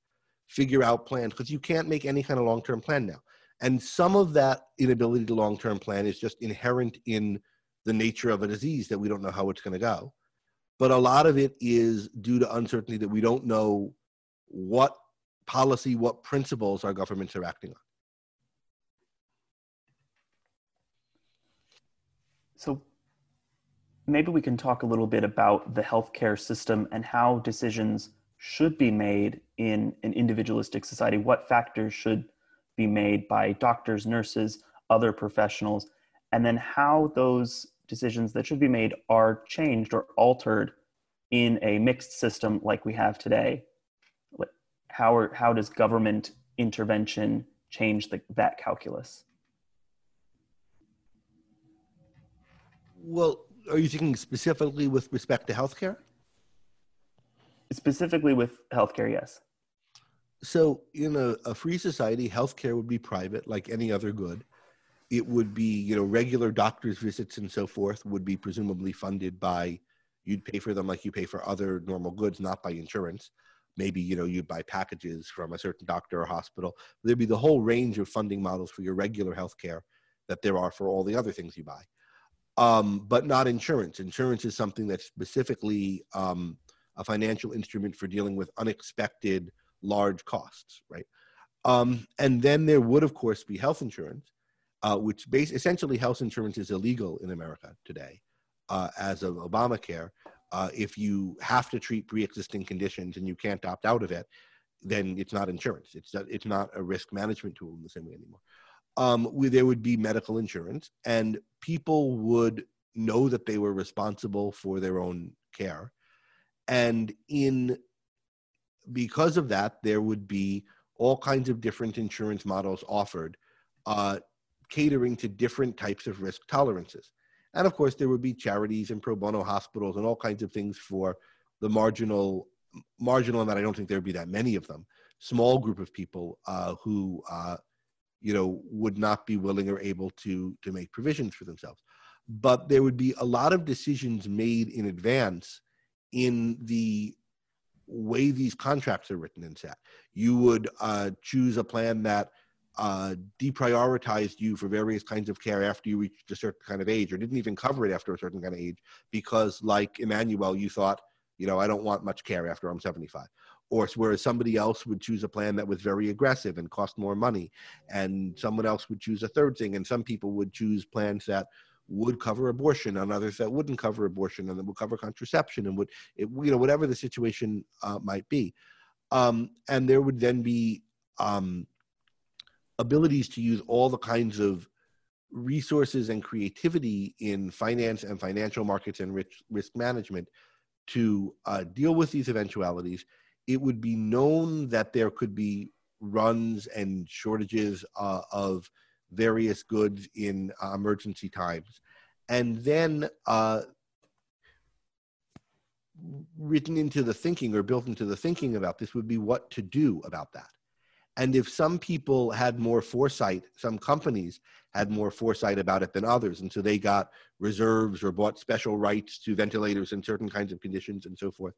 D: figure out plans, because you can't make any kind of long term plan now. And some of that inability to long term plan is just inherent in the nature of a disease that we don't know how it's going to go. But a lot of it is due to uncertainty that we don't know what policy, what principles our governments are acting on.
B: So maybe we can talk a little bit about the healthcare system and how decisions should be made in an individualistic society. What factors should be made by doctors, nurses, other professionals, and then how those decisions that should be made are changed or altered in a mixed system like we have today. How, are, how does government intervention change the, that calculus?
D: Well, are you thinking specifically with respect to healthcare?
B: Specifically with healthcare, yes.
D: So, in a, a free society, healthcare would be private, like any other good. It would be, you know, regular doctor's visits and so forth would be presumably funded by, you'd pay for them like you pay for other normal goods, not by insurance. Maybe, you know, you'd buy packages from a certain doctor or hospital. There'd be the whole range of funding models for your regular healthcare that there are for all the other things you buy. Um, but not insurance. Insurance is something that's specifically um, a financial instrument for dealing with unexpected large costs, right? Um, and then there would, of course, be health insurance, uh, which base, essentially health insurance is illegal in America today, uh, as of Obamacare. Uh, if you have to treat pre-existing conditions and you can't opt out of it, then it's not insurance. It's not, it's not a risk management tool in the same way anymore. Um, where there would be medical insurance, and people would know that they were responsible for their own care. And in because of that, there would be all kinds of different insurance models offered, uh, catering to different types of risk tolerances. And of course, there would be charities and pro bono hospitals and all kinds of things for the marginal, marginal, and that I don't think there would be that many of them, small group of people uh, who, uh, you know, would not be willing or able to to make provisions for themselves. But there would be a lot of decisions made in advance in the way these contracts are written and set. You would uh, choose a plan that uh, deprioritized you for various kinds of care after you reached a certain kind of age, or didn't even cover it after a certain kind of age, because, like Emanuel, you thought, you know, I don't want much care after I'm 75. Or whereas somebody else would choose a plan that was very aggressive and cost more money, and someone else would choose a third thing, and some people would choose plans that would cover abortion and others that wouldn't cover abortion and that would cover contraception and would it, you know whatever the situation uh, might be. Um, and there would then be um, abilities to use all the kinds of resources and creativity in finance and financial markets and risk, management to uh, deal with these eventualities it would be known that there could be runs and shortages uh, of various goods in uh, emergency times. And then uh, written into the thinking or built into the thinking about this would be what to do about that. And if some people had more foresight, some companies had more foresight about it than others, and so they got reserves or bought special rights to ventilators in certain kinds of conditions and so forth,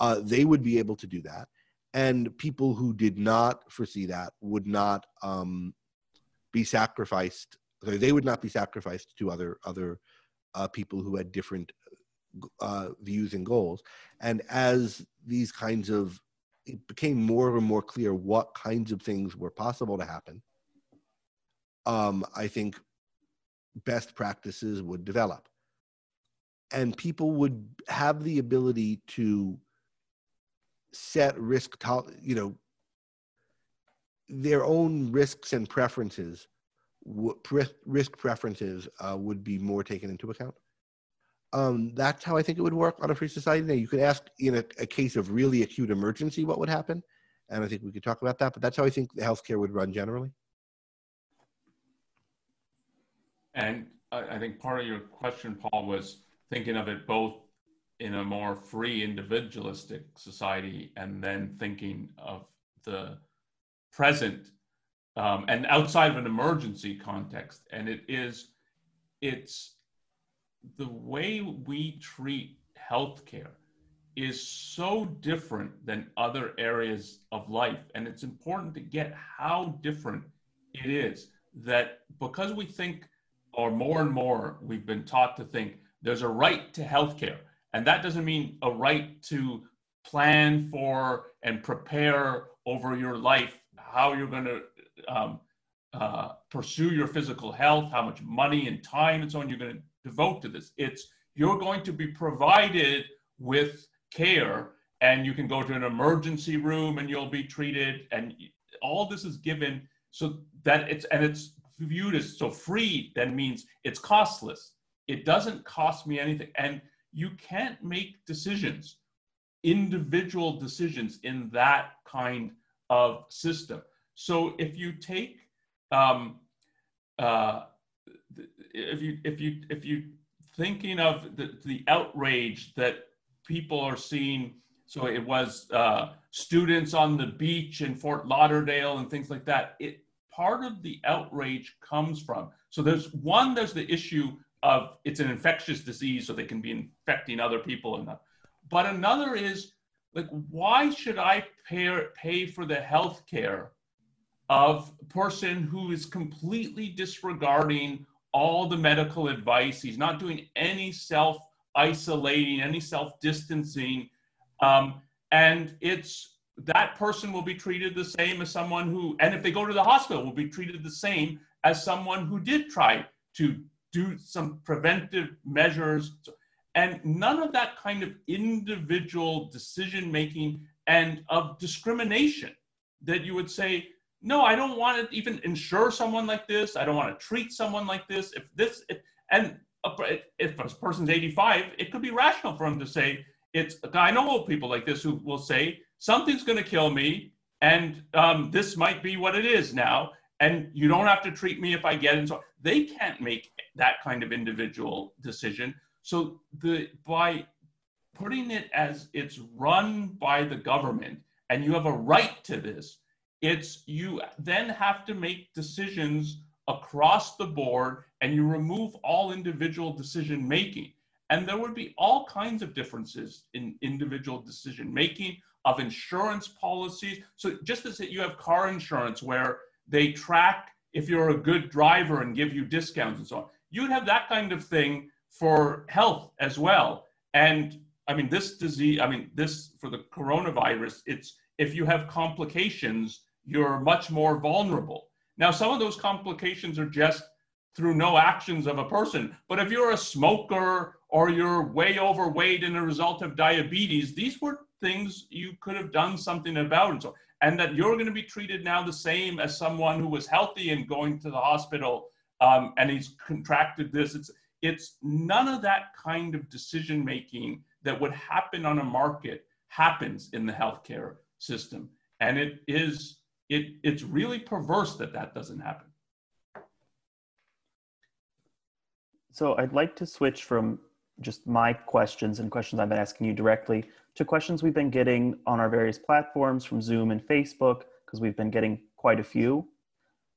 D: uh, they would be able to do that. And people who did not foresee that would not um, be sacrificed. Sorry, they would not be sacrificed to other other uh, people who had different uh, views and goals. And as these kinds of it became more and more clear what kinds of things were possible to happen, um, I think best practices would develop. And people would have the ability to set risk, to- you know, their own risks and preferences, risk preferences uh, would be more taken into account um, that's how I think it would work on a free society. Now, you could ask in a, a, case of really acute emergency what would happen, and I think we could talk about that. But that's how I think the healthcare would run generally.
C: And I, I think part of your question, Paul, was thinking of it both in a more free individualistic society and then thinking of the present um, and outside of an emergency context. And it is, it's the way we treat healthcare is so different than other areas of life. And it's important to get how different it is that because we think, or more and more, we've been taught to think there's a right to healthcare. And that doesn't mean a right to plan for and prepare over your life, how you're going to um, uh, pursue your physical health, how much money and time and so on you're going to devote to this. It's you're going to be provided with care and you can go to an emergency room and you'll be treated and all this is given so that it's and it's viewed as so free that means it's costless it doesn't cost me anything and you can't make decisions individual decisions in that kind of system. So if you take um, uh, if you if you if you thinking of the, the outrage that people are seeing so it was uh, students on the beach in fort lauderdale and things like that it part of the outrage comes from. So there's one there's the issue of it's an infectious disease so they can be infecting other people and but another is like why should i pay pay for the health care of a person who is completely disregarding all the medical advice. He's not doing any self isolating, any self distancing. Um, and it's that person will be treated the same as someone who, and if they go to the hospital, will be treated the same as someone who did try to do some preventive measures. And none of that kind of individual decision making and of discrimination that you would say, no, I don't want to even insure someone like this. I don't want to treat someone like this. If this, if, and if a person's 85, it could be rational for him to say, it's, I know old people like this who will say, something's going to kill me, and um, this might be what it is now, and you don't have to treat me if I get it. So they can't make that kind of individual decision. So the by putting it as it's run by the government, and you have a right to this, it's you then have to make decisions across the board and you remove all individual decision making. And there would be all kinds of differences in individual decision making of insurance policies. So just as you have car insurance where they track if you're a good driver and give you discounts and so on, you would have that kind of thing for health as well. And I mean, this disease, I mean, this for the coronavirus, it's if you have complications, you're much more vulnerable. Now, some of those complications are just through no actions of a person. But if you're a smoker or you're way overweight in a result of diabetes, these were things you could have done something about. And so, and that you're going to be treated now the same as someone who was healthy and going to the hospital um, and he's contracted this. It's it's none of that kind of decision making that would happen on a market happens in the healthcare system, and it is it, it's really perverse that that doesn't happen.
B: So I'd like to switch from just my questions and questions I've been asking you directly to questions we've been getting on our various platforms from Zoom and Facebook, because we've been getting quite a few.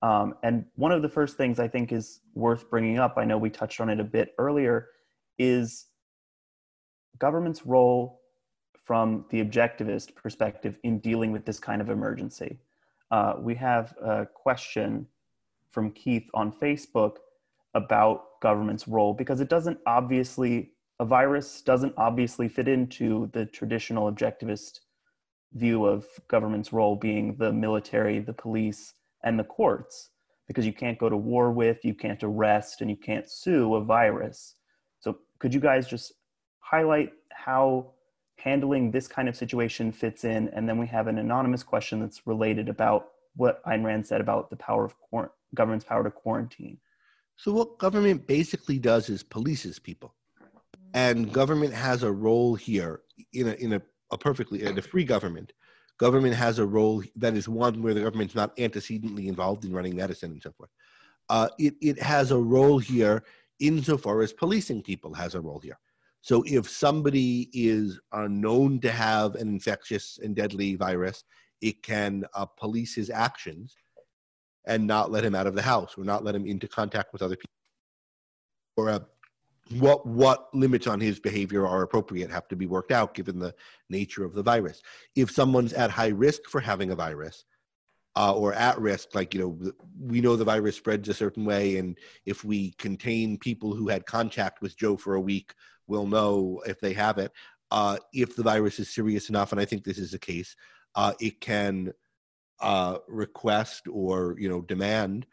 B: Um, and one of the first things I think is worth bringing up, I know we touched on it a bit earlier, is government's role from the objectivist perspective in dealing with this kind of emergency. Uh, we have a question from Keith on Facebook about government's role because it doesn't obviously, a virus doesn't obviously fit into the traditional objectivist view of government's role being the military, the police, and the courts because you can't go to war with, you can't arrest, and you can't sue a virus. So, could you guys just highlight how handling this kind of situation fits in? And then we have an anonymous question that's related about what Ayn Rand said about the power of government's power to quarantine.
D: So, what government basically does is polices people, and government has a role here in a in a, a perfectly in a free government government has a role that is one where the government's not antecedently involved in running medicine and so forth. Uh, it, it has a role here insofar as policing people has a role here. So if somebody is uh, known to have an infectious and deadly virus, it can uh, police his actions and not let him out of the house or not let him into contact with other people or a what what limits on his behavior are appropriate have to be worked out given the nature of the virus. If someone's at high risk for having a virus uh, or at risk like you know we know the virus spreads a certain way and if we contain people who had contact with joe for a week we'll know if they have it. Uh, if the virus is serious enough and i think this is the case uh, it can uh, request or you know demand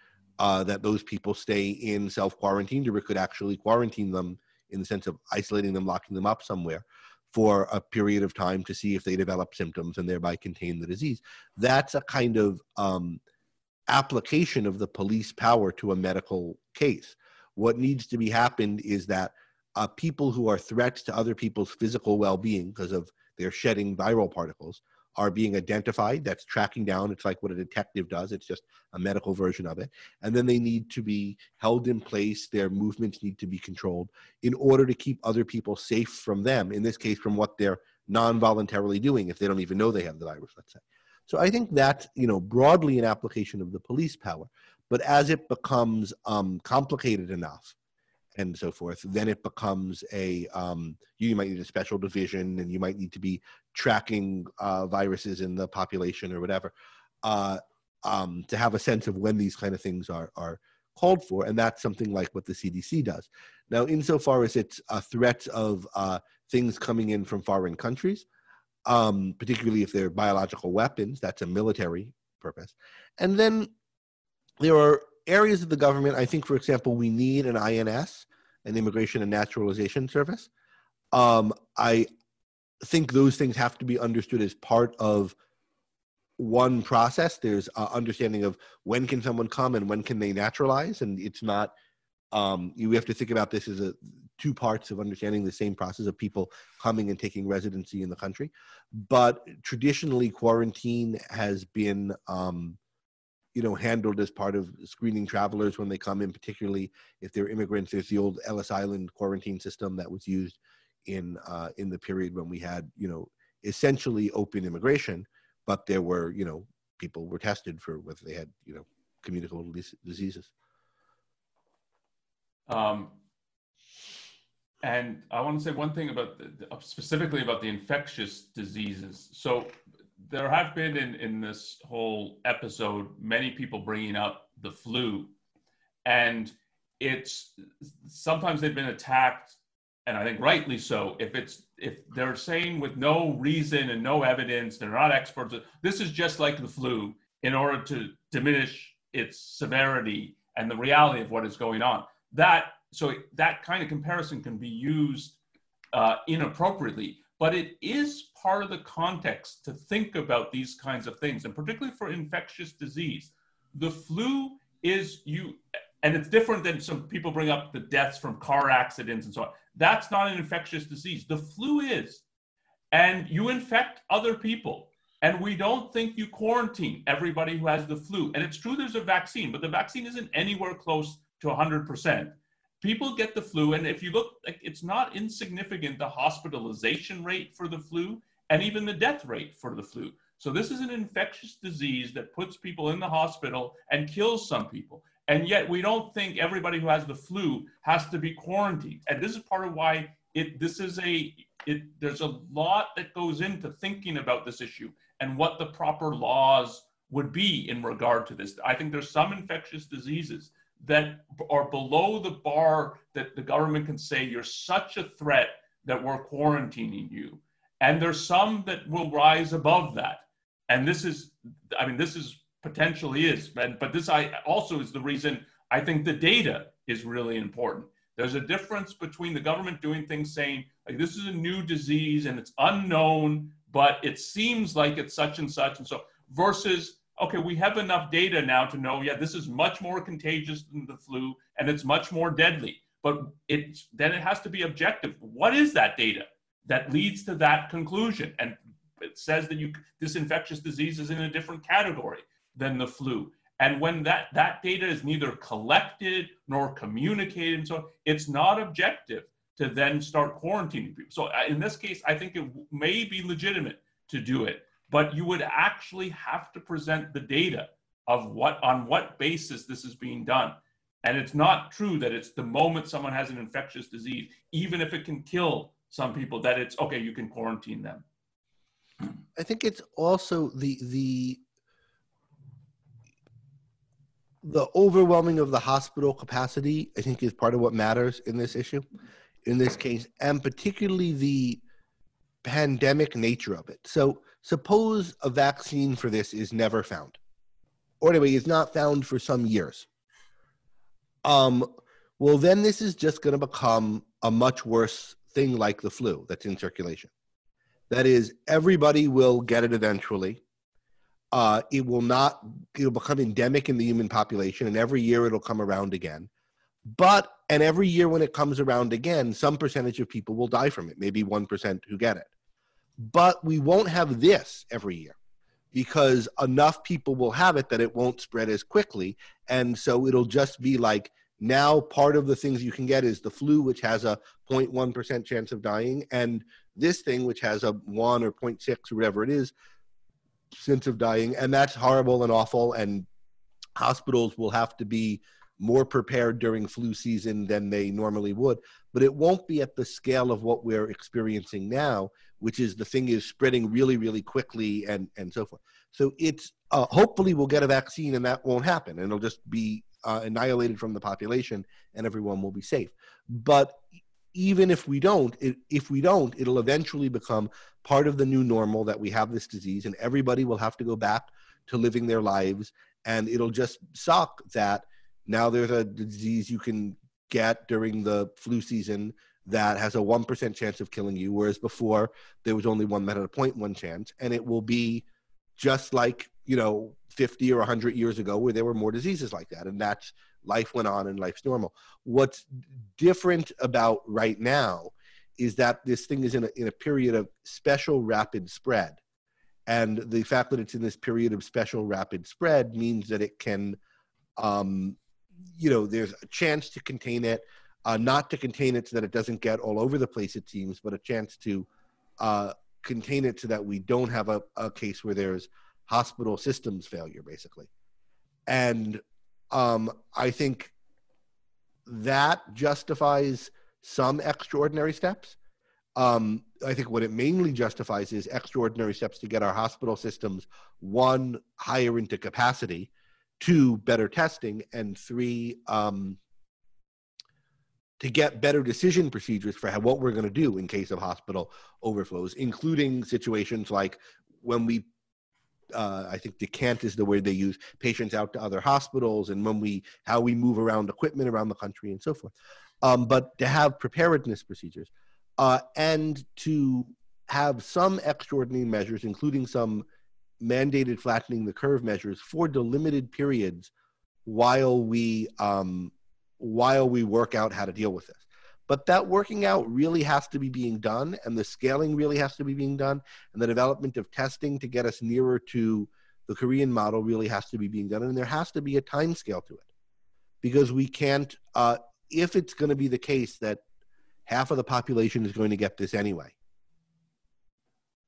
D: uh, that those people stay in self quarantine, it could actually quarantine them in the sense of isolating them, locking them up somewhere for a period of time to see if they develop symptoms and thereby contain the disease. That's a kind of um, application of the police power to a medical case. What needs to be happened is that uh, people who are threats to other people's physical well being because of their shedding viral particles are being identified. That's tracking down. It's like what a detective does. It's just a medical version of it. And then they need to be held in place. Their movements need to be controlled in order to keep other people safe from them. In this case, from what they're non-voluntarily doing if they don't even know they have the virus. Let's say. So I think that's you know broadly an application of the police power. But as it becomes um, complicated enough and so forth, then it becomes a um, you might need a special division, and you might need to be tracking uh, viruses in the population or whatever uh, um, to have a sense of when these kind of things are are called for, and that's something like what the CDC does. Now, insofar as it's a threat of uh, things coming in from foreign countries, um, particularly if they're biological weapons, that's a military purpose, and then there are areas of the government, I think, for example, we need an INS, an Immigration and Naturalization Service. Um, I think those things have to be understood as part of one process. There's understanding of when can someone come and when can they naturalize, and it's not. Um, you have to think about this as a two parts of understanding the same process of people coming and taking residency in the country. But traditionally, quarantine has been um, you know handled as part of screening travelers when they come in particularly if they're immigrants. There's the old ellis island quarantine system that was used in uh, in the period when we had you know essentially open immigration but there were you know people were tested for whether they had you know communicable diseases.
C: Um, and i want to say one thing about the, specifically about the infectious diseases. So there have been in, in this whole episode many people bringing up the flu. And it's sometimes they've been attacked and i think rightly so if it's if they're saying with no reason and no evidence they're not experts this is just like the flu in order to diminish its severity and the reality of what is going on. That so that kind of comparison can be used uh, inappropriately but it is part of the context to think about these kinds of things, and particularly for infectious disease. The flu is you, and it's different than some people bring up the deaths from car accidents and so on. That's not an infectious disease. The flu is, and you infect other people. And we don't think you quarantine everybody who has the flu. And it's true there's a vaccine, but the vaccine isn't anywhere close to 100% people get the flu and if you look like it's not insignificant the hospitalization rate for the flu and even the death rate for the flu So this is an infectious disease that puts people in the hospital and kills some people. And yet we don't think everybody who has the flu has to be quarantined. And this is part of why it this is a it there's a lot that goes into thinking about this issue and what the proper laws would be in regard to this. I think there's some infectious diseases that are below the bar that the government can say you're such a threat that we're quarantining you. And there's some that will rise above that. And this is, I mean, this is potentially is, but, but this I also is the reason I think the data is really important. There's a difference between the government doing things saying, like, this is a new disease and it's unknown, but it seems like it's such and such and so, versus okay, we have enough data now to know, yeah, this is much more contagious than the flu and it's much more deadly. But it then it has to be objective. What is that data that leads to that conclusion? And it says that you this infectious disease is in a different category than the flu. And when that, that data is neither collected nor communicated, so it's not objective to then start quarantining people. So uh, in this case, I think it may be legitimate to do it but you would actually have to present the data of what on what basis this is being done. And it's not true that it's the moment someone has an infectious disease even if it can kill some people that it's okay you can quarantine them.
D: I think it's also the the the overwhelming of the hospital capacity i think is part of what matters in this issue in this case and particularly the pandemic nature of it. So Suppose a vaccine for this is never found, or anyway, is not found for some years. Um, well, then this is just going to become a much worse thing like the flu that's in circulation. That is, everybody will get it eventually. Uh, it will not, it'll become endemic in the human population, and every year it'll come around again. But, and every year when it comes around again, some percentage of people will die from it, maybe 1% who get it. But we won't have this every year because enough people will have it that it won't spread as quickly. And so it'll just be like now part of the things you can get is the flu, which has a 0.1% chance of dying, and this thing, which has a 1 or 0.6 or whatever it is, sense of dying. And that's horrible and awful. And hospitals will have to be more prepared during flu season than they normally would. But it won't be at the scale of what we're experiencing now, which is the thing is spreading really, really quickly and, and so forth. So it's uh, hopefully we'll get a vaccine and that won't happen and it'll just be uh, annihilated from the population and everyone will be safe. But even if we don't, it, if we don't, it'll eventually become part of the new normal that we have this disease and everybody will have to go back to living their lives. And it'll just suck that now there's a disease you can get during the flu season that has a 1% chance of killing you, whereas before there was only one that had a 0.1 chance. And it will be just like, you know, 50 or 100 years ago where there were more diseases like that. And that's life went on and life's normal. What's different about right now is that this thing is in a, in a period of special rapid spread. And the fact that it's in this period of special rapid spread means that it can, um, you know, there's a chance to contain it uh, not to contain it so that it doesn't get all over the place, it seems, but a chance to uh, contain it so that we don't have a, a case where there's hospital systems failure, basically. And um, I think that justifies some extraordinary steps. Um, I think what it mainly justifies is extraordinary steps to get our hospital systems one higher into capacity, two better testing, and three um, to get better decision procedures for how, what we're going to do in case of hospital overflows, including situations like when we, uh, I think decant is the word they use, patients out to other hospitals, and when we how we move around equipment around the country and so forth. Um, but to have preparedness procedures uh, and to have some extraordinary measures, including some mandated flattening the curve measures for delimited periods while we um, while we work out how to deal with this. But that working out really has to be being done, and the scaling really has to be being done, and the development of testing to get us nearer to the Korean model really has to be being done, and there has to be a time scale to it, because we can't. Uh, if it's going to be the case that half of the population is going to get this anyway,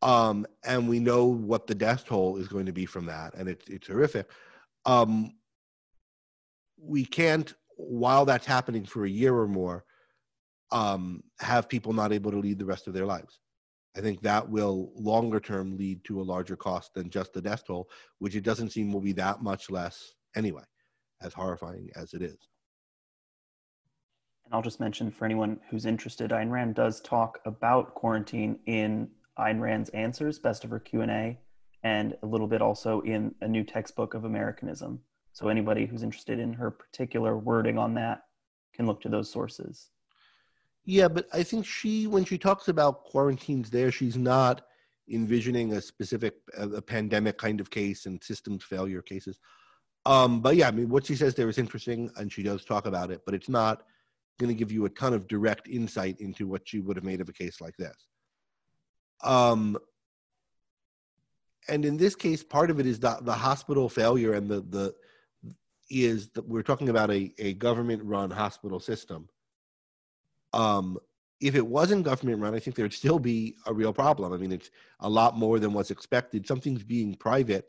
D: um, and we know what the death toll is going to be from that, and it's it's horrific. Um, we can't, while that's happening for a year or more, um, have people not able to lead the rest of their lives. I think that will longer term lead to a larger cost than just the death toll, which it doesn't seem will be that much less anyway, as horrifying as it is.
B: And I'll just mention for anyone who's interested, Ayn Rand does talk about quarantine in Ayn Rand's Answers, Best of Her Q&A, and a little bit also in a new textbook of Americanism. So anybody who's interested in her particular wording on that can look to those sources.
D: Yeah, but I think she, when she talks about quarantines there, she's not envisioning a specific a pandemic kind of case and systems failure cases. Um, but yeah, I mean, what she says there is interesting, and she does talk about it, but it's not going to give you a ton of direct insight into what she would have made of a case like this. Um, and in this case, part of it is the, the hospital failure and the, the is that we're talking about a, a government run hospital system. Um, if it wasn't government run, I think there'd still be a real problem. I mean, it's a lot more than what's expected. Something's being private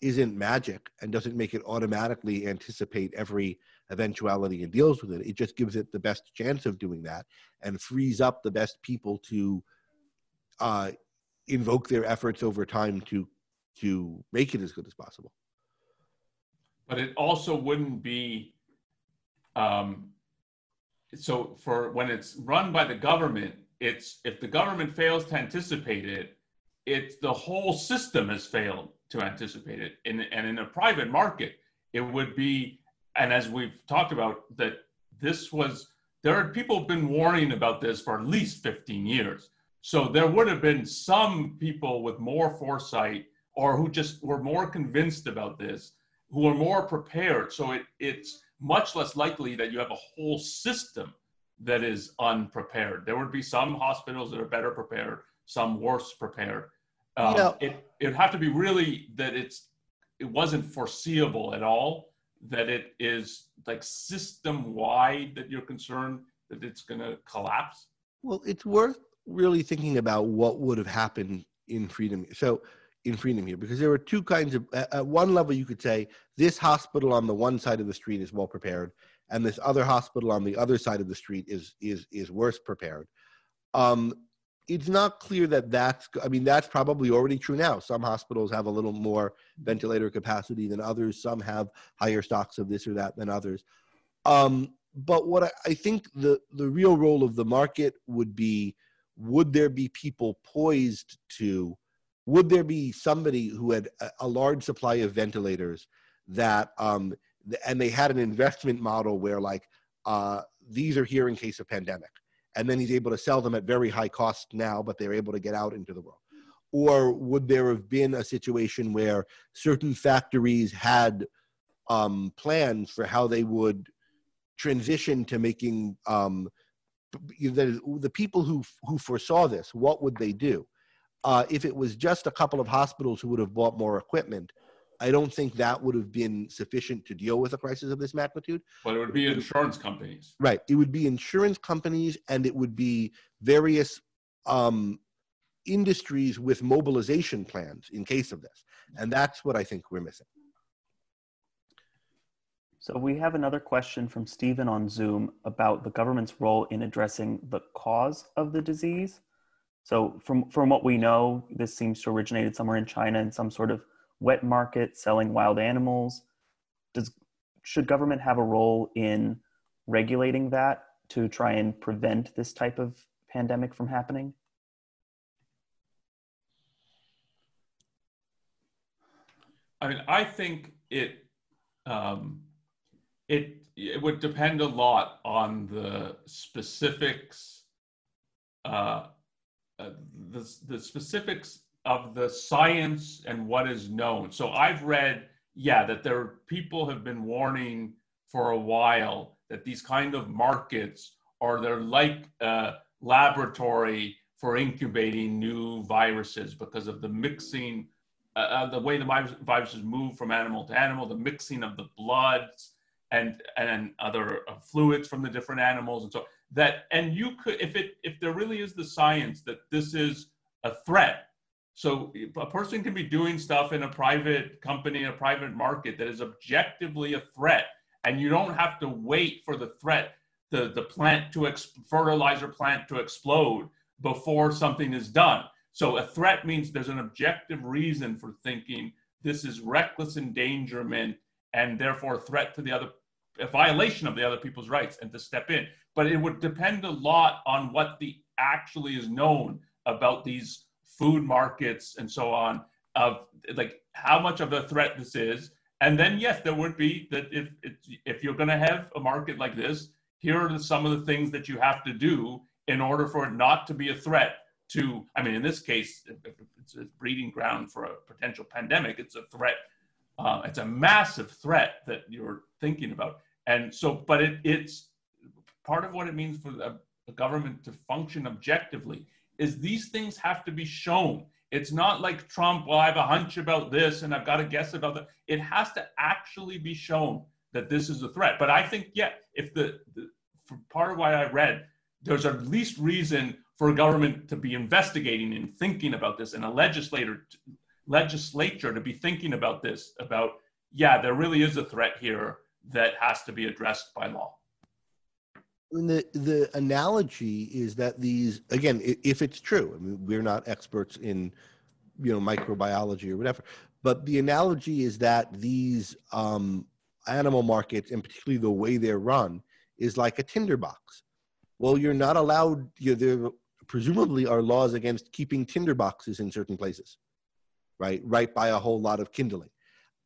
D: isn't magic and doesn't make it automatically anticipate every eventuality and deals with it. It just gives it the best chance of doing that and frees up the best people to uh, invoke their efforts over time to to make it as good as possible.
C: But it also wouldn't be um, so for when it's run by the government. It's if the government fails to anticipate it, it's the whole system has failed to anticipate it. And in a private market, it would be, and as we've talked about, that this was there are people have been warning about this for at least 15 years. So there would have been some people with more foresight or who just were more convinced about this, who are more prepared. So it, it's much less likely that you have a whole system that is unprepared. There would be some hospitals that are better prepared, some worse prepared. Um, yeah. It it would have to be really that it's it wasn't foreseeable at all. That it is like system wide that you're concerned that it's going to collapse.
D: Well, it's worth really thinking about what would have happened in freedom. So in freedom here, because there are two kinds of. At one level, you could say this hospital on the one side of the street is well prepared, and this other hospital on the other side of the street is is is worse prepared. Um, it's not clear that that's. I mean, that's probably already true now. Some hospitals have a little more ventilator capacity than others. Some have higher stocks of this or that than others. Um, but what I, I think the the real role of the market would be would there be people poised to would there be somebody who had a, a large supply of ventilators that um, and they had an investment model where like uh, these are here in case of pandemic and then he's able to sell them at very high cost now but they're able to get out into the world? Or would there have been a situation where certain factories had um, plans for how they would transition to making um, the, the people who who foresaw this, what would they do? Uh, if it was just a couple of hospitals who would have bought more equipment, I don't think that would have been sufficient to deal with a crisis of this magnitude.
C: But it would be insurance companies.
D: Right. It would be insurance companies and it would be various um, industries with mobilization plans in case of this. And that's what I think we're missing.
B: So we have another question from Stephen on Zoom about the government's role in addressing the cause of the disease. So from, from what we know, this seems to originated somewhere in China in some sort of wet market selling wild animals. Does, should government have a role in regulating that to try and prevent this type of pandemic from happening?
C: I mean, I think it um, it it would depend a lot on the specifics, uh, uh, the the specifics of the science and what is known. So I've read, yeah, that there people have been warning for a while that these kind of markets are they're like a laboratory for incubating new viruses because of the mixing, uh, uh the way the viruses move from animal to animal, the mixing of the bloods and and other uh, fluids from the different animals and so that and you could if it if there really is the science that this is a threat So a person can be doing stuff in a private company, a private market that is objectively a threat, and you don't have to wait for the threat, the, the plant to ex- fertilizer plant to explode before something is done. So a threat means there's an objective reason for thinking this is reckless endangerment and therefore a threat to the other, a violation of the other people's rights, and to step in. But it would depend a lot on what the actually is known about these food markets and so on of like how much of a threat this is and then yes there would be that if if you're going to have a market like this here are some of the things that you have to do in order for it not to be a threat to i mean in this case it's a breeding ground for a potential pandemic it's a threat uh, it's a massive threat that you're thinking about and so but it, it's part of what it means for a, a government to function objectively is these things have to be shown. It's not like Trump, well, I have a hunch about this and I've got to guess about that. It has to actually be shown that this is a threat. But I think, yeah, if the, the part of why I read, there's at least reason for a government to be investigating and thinking about this and a legislator legislature to be thinking about this about yeah there really is a threat here that has to be addressed by law.
D: The the analogy is that these again if it's true i mean we're not experts in you know microbiology or whatever but the analogy is that these um, animal markets and particularly the way they're run is like a tinderbox. Well you're not allowed you know, there presumably are laws against keeping tinderboxes in certain places right right by a whole lot of kindling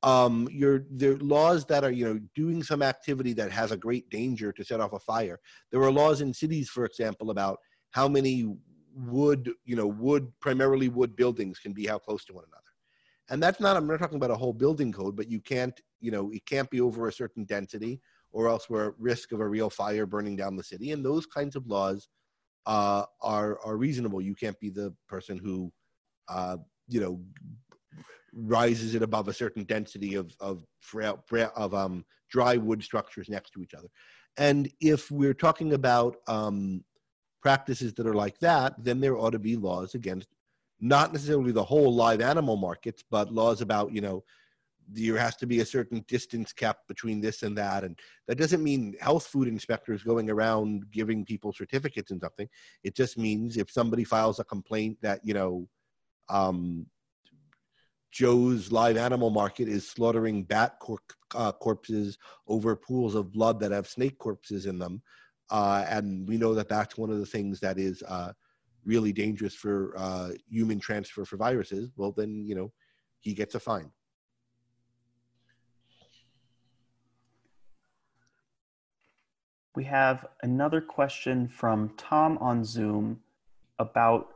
D: um, you're there are laws that are you know doing some activity that has a great danger to set off a fire. There are laws in cities, for example, about how many wood you know wood primarily wood buildings can be how close to one another. And that's not I'm not talking about a whole building code, but you can't you know it can't be over a certain density, or else we're at risk of a real fire burning down the city. And those kinds of laws uh, are are reasonable. You can't be the person who uh, you know rises it above a certain density of of of um, dry wood structures next to each other. And if we're talking about um, practices that are like that, then there ought to be laws against not necessarily the whole live animal markets, but laws about you know there has to be a certain distance kept between this and that and that doesn't mean health food inspectors going around giving people certificates and something it just means if somebody files a complaint that you know um, Joe's live animal market is slaughtering bat cor- uh, corpses over pools of blood that have snake corpses in them. Uh, and we know that that's one of the things that is uh, really dangerous for uh, human transfer for viruses. Well, then, you know, he gets a fine.
B: We have another question from Tom on Zoom about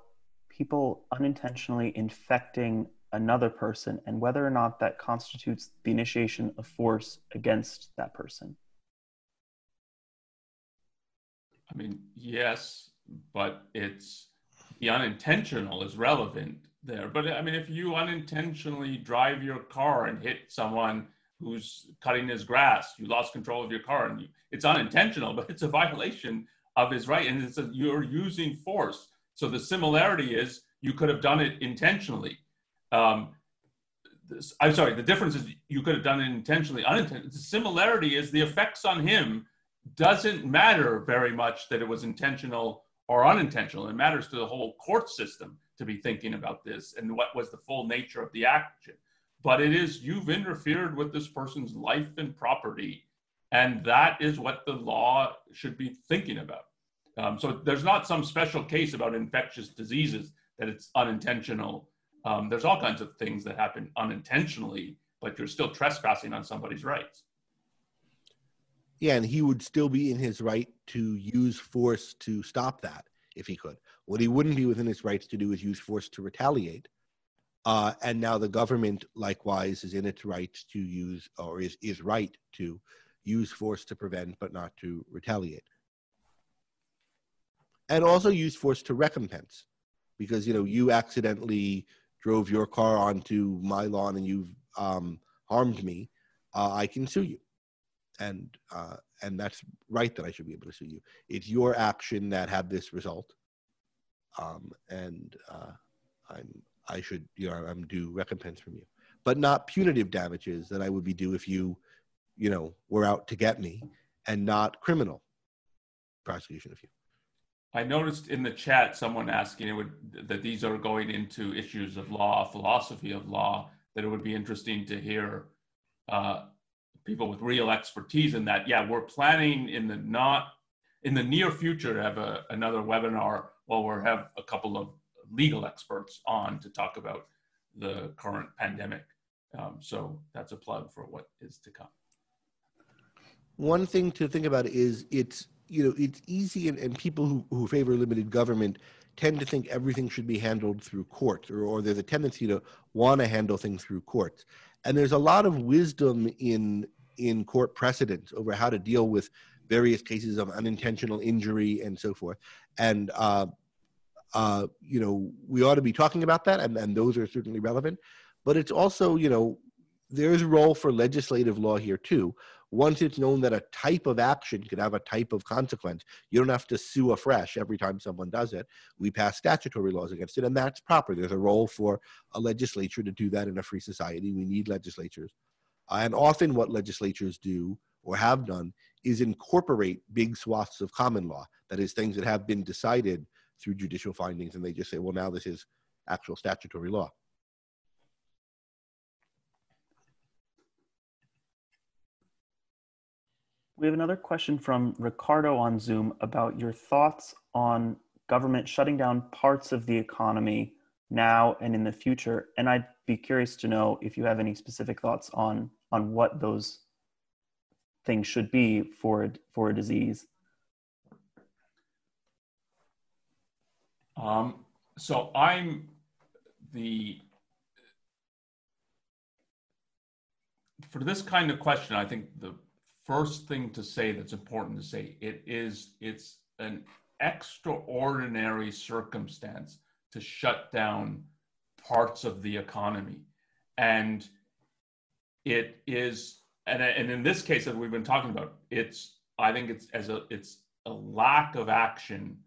B: people unintentionally infecting another person and whether or not that constitutes the initiation of force against that person.
C: I mean, yes, but it's the unintentional is relevant there. But I mean, if you unintentionally drive your car and hit someone who's cutting his grass, you lost control of your car, and you, it's unintentional, but it's a violation of his right, and it's a, you're using force. So the similarity is you could have done it intentionally. Um, this, I'm sorry, the difference is you could have done it intentionally, unintentionally. The similarity is the effects on him doesn't matter very much that it was intentional or unintentional. It matters to the whole court system to be thinking about this and what was the full nature of the action. But it is you've interfered with this person's life and property, and that is what the law should be thinking about. Um, so there's not some special case about infectious diseases that it's unintentional um, there's all kinds of things that happen unintentionally, but you're still trespassing on somebody's rights.
D: Yeah, and he would still be in his right to use force to stop that if he could. What he wouldn't be within his rights to do is use force to retaliate. Uh, and now the government likewise is in its rights to use or is, is right to use force to prevent but not to retaliate and also use force to recompense because you know you accidentally drove your car onto my lawn and you've um, harmed me, uh, I can sue you. And uh, and that's right that I should be able to sue you. It's your action that had this result, um, and uh, I'm I should, you know, I'm due recompense from you, but not punitive damages that I would be due if you, you know, were out to get me, and not criminal prosecution of you.
C: I noticed in the chat someone asking it would that these are going into issues of law, philosophy of law. That it would be interesting to hear uh, people with real expertise in that. Yeah, we're planning in the not in the near future to have a, another webinar where we'll have a couple of legal experts on to talk about the current pandemic. Um, so that's a plug for what is to come.
D: One thing to think about is it's you know it's easy and, and people who, who favor limited government tend to think everything should be handled through courts or, or there's a tendency to want to handle things through courts. And there's a lot of wisdom in in court precedents over how to deal with various cases of unintentional injury and so forth. And uh, uh, you know we ought to be talking about that and, and those are certainly relevant. But it's also you know there's a role for legislative law here too once it's known that a type of action could have a type of consequence, you don't have to sue afresh every time someone does it. We pass statutory laws against it, and that's proper. There's a role for a legislature to do that in a free society. We need legislatures. And often, what legislatures do or have done is incorporate big swaths of common law, that is, things that have been decided through judicial findings, and they just say, well, now this is actual statutory law.
B: We have another question from Ricardo on Zoom about your thoughts on government shutting down parts of the economy now and in the future. And I'd be curious to know if you have any specific thoughts on on what those things should be for for a disease.
C: Um, so I'm the for this kind of question, I think the first thing to say that's important to say it is it's an extraordinary circumstance to shut down parts of the economy. And it is and, and in this case that we've been talking about it's i think it's as a it's a lack of action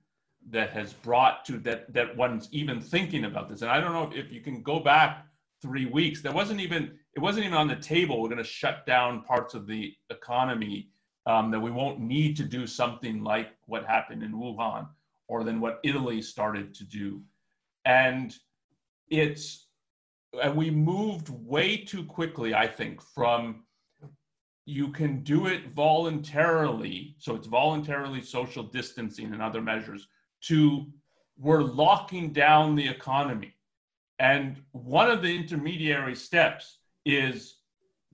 C: that has brought to that that one's even thinking about this. And i don't know if, if you can go back three weeks. There wasn't even it wasn't even on the table. We're going to shut down parts of the economy um, that we won't need to do something like what happened in Wuhan or than what Italy started to do. And it's, and we moved way too quickly, I think, from you can do it voluntarily. So it's voluntarily social distancing and other measures to we're locking down the economy. And one of the intermediary steps is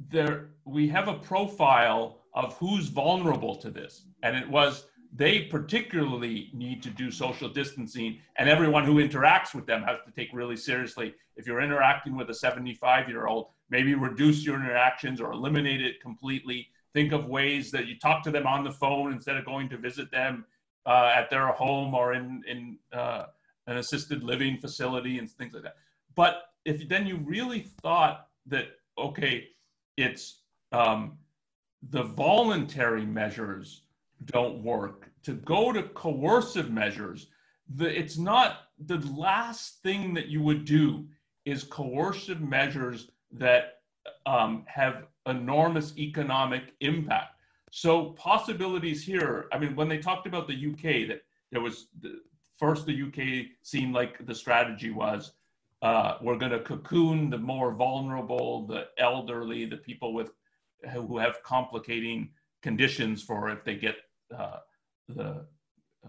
C: there we have a profile of who's vulnerable to this. And it was they particularly need to do social distancing and everyone who interacts with them has to take really seriously. If you're interacting with a 75 year old maybe reduce your interactions or eliminate it completely. Think of ways that you talk to them on the phone instead of going to visit them uh, at their home or in, in uh, an assisted living facility and things like that. But if then you really thought that okay, it's um, the voluntary measures don't work. To go to coercive measures, the, it's not the last thing that you would do is coercive measures that um, have enormous economic impact. So possibilities here. I mean, when they talked about the UK, that there was the, first the UK seemed like the strategy was uh, we're going to cocoon the more vulnerable, the elderly, the people with who have complicating conditions for if they get uh, the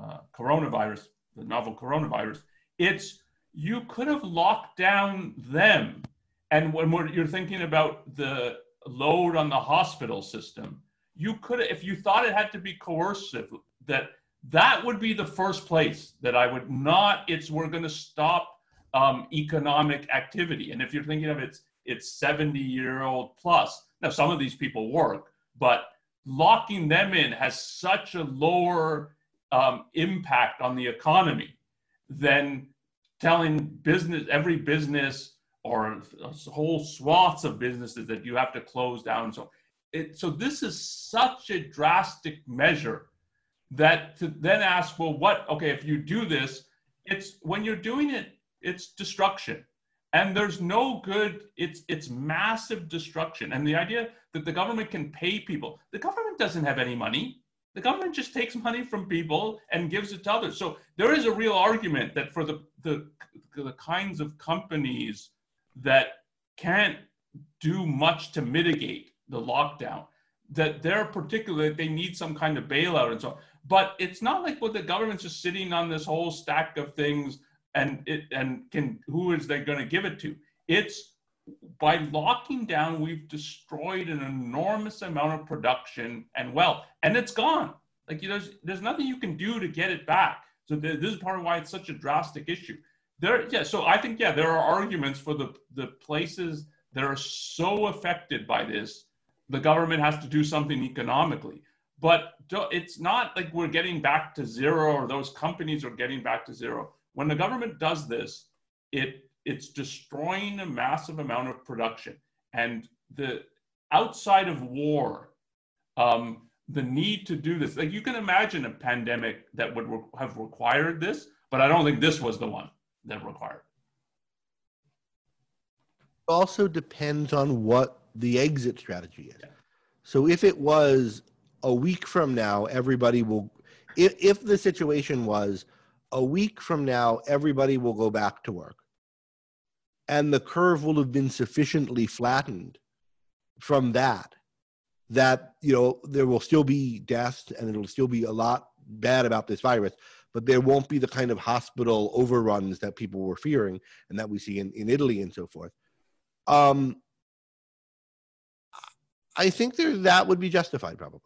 C: uh, coronavirus, the novel coronavirus. It's you could have locked down them, and when you're thinking about the load on the hospital system, you could, if you thought it had to be coercive, that that would be the first place that I would not. It's we're going to stop um, economic activity. And if you're thinking of it's it's 70 year old plus. Now some of these people work, but locking them in has such a lower um, impact on the economy than telling business every business or whole swaths of businesses that you have to close down. So it, so this is such a drastic measure that to then ask, well, what? Okay, if you do this, it's when you're doing it it's destruction. and there's no good it's it's massive destruction and the idea that the government can pay people the government doesn't have any money the government just takes money from people and gives it to others so there is a real argument that for the the, the kinds of companies that can't do much to mitigate the lockdown that they're particularly they need some kind of bailout and so on. but it's not like what the government's just sitting on this whole stack of things and it and can who is they going to give it to it's by locking down we've destroyed an enormous amount of production and wealth and it's gone like you know there's, there's nothing you can do to get it back so th- this is part of why it's such a drastic issue there yeah so i think yeah there are arguments for the the places that are so affected by this the government has to do something economically. But it's not like we're getting back to zero or those companies are getting back to zero. When the government does this, it it's destroying a massive amount of production. And the outside of war, um, the need to do this, like you can imagine a pandemic that would re- have required this, but I don't think this was the one that required.
D: It also depends on what the exit strategy is. So if it was a week from now, everybody will, if, if the situation was a week from now, everybody will go back to work, and the curve will have been sufficiently flattened from that, that, you know, there will still be deaths and it'll still be a lot bad about this virus, but there won't be the kind of hospital overruns that people were fearing and that we see in, in Italy and so forth. Um, I think there that would be justified probably.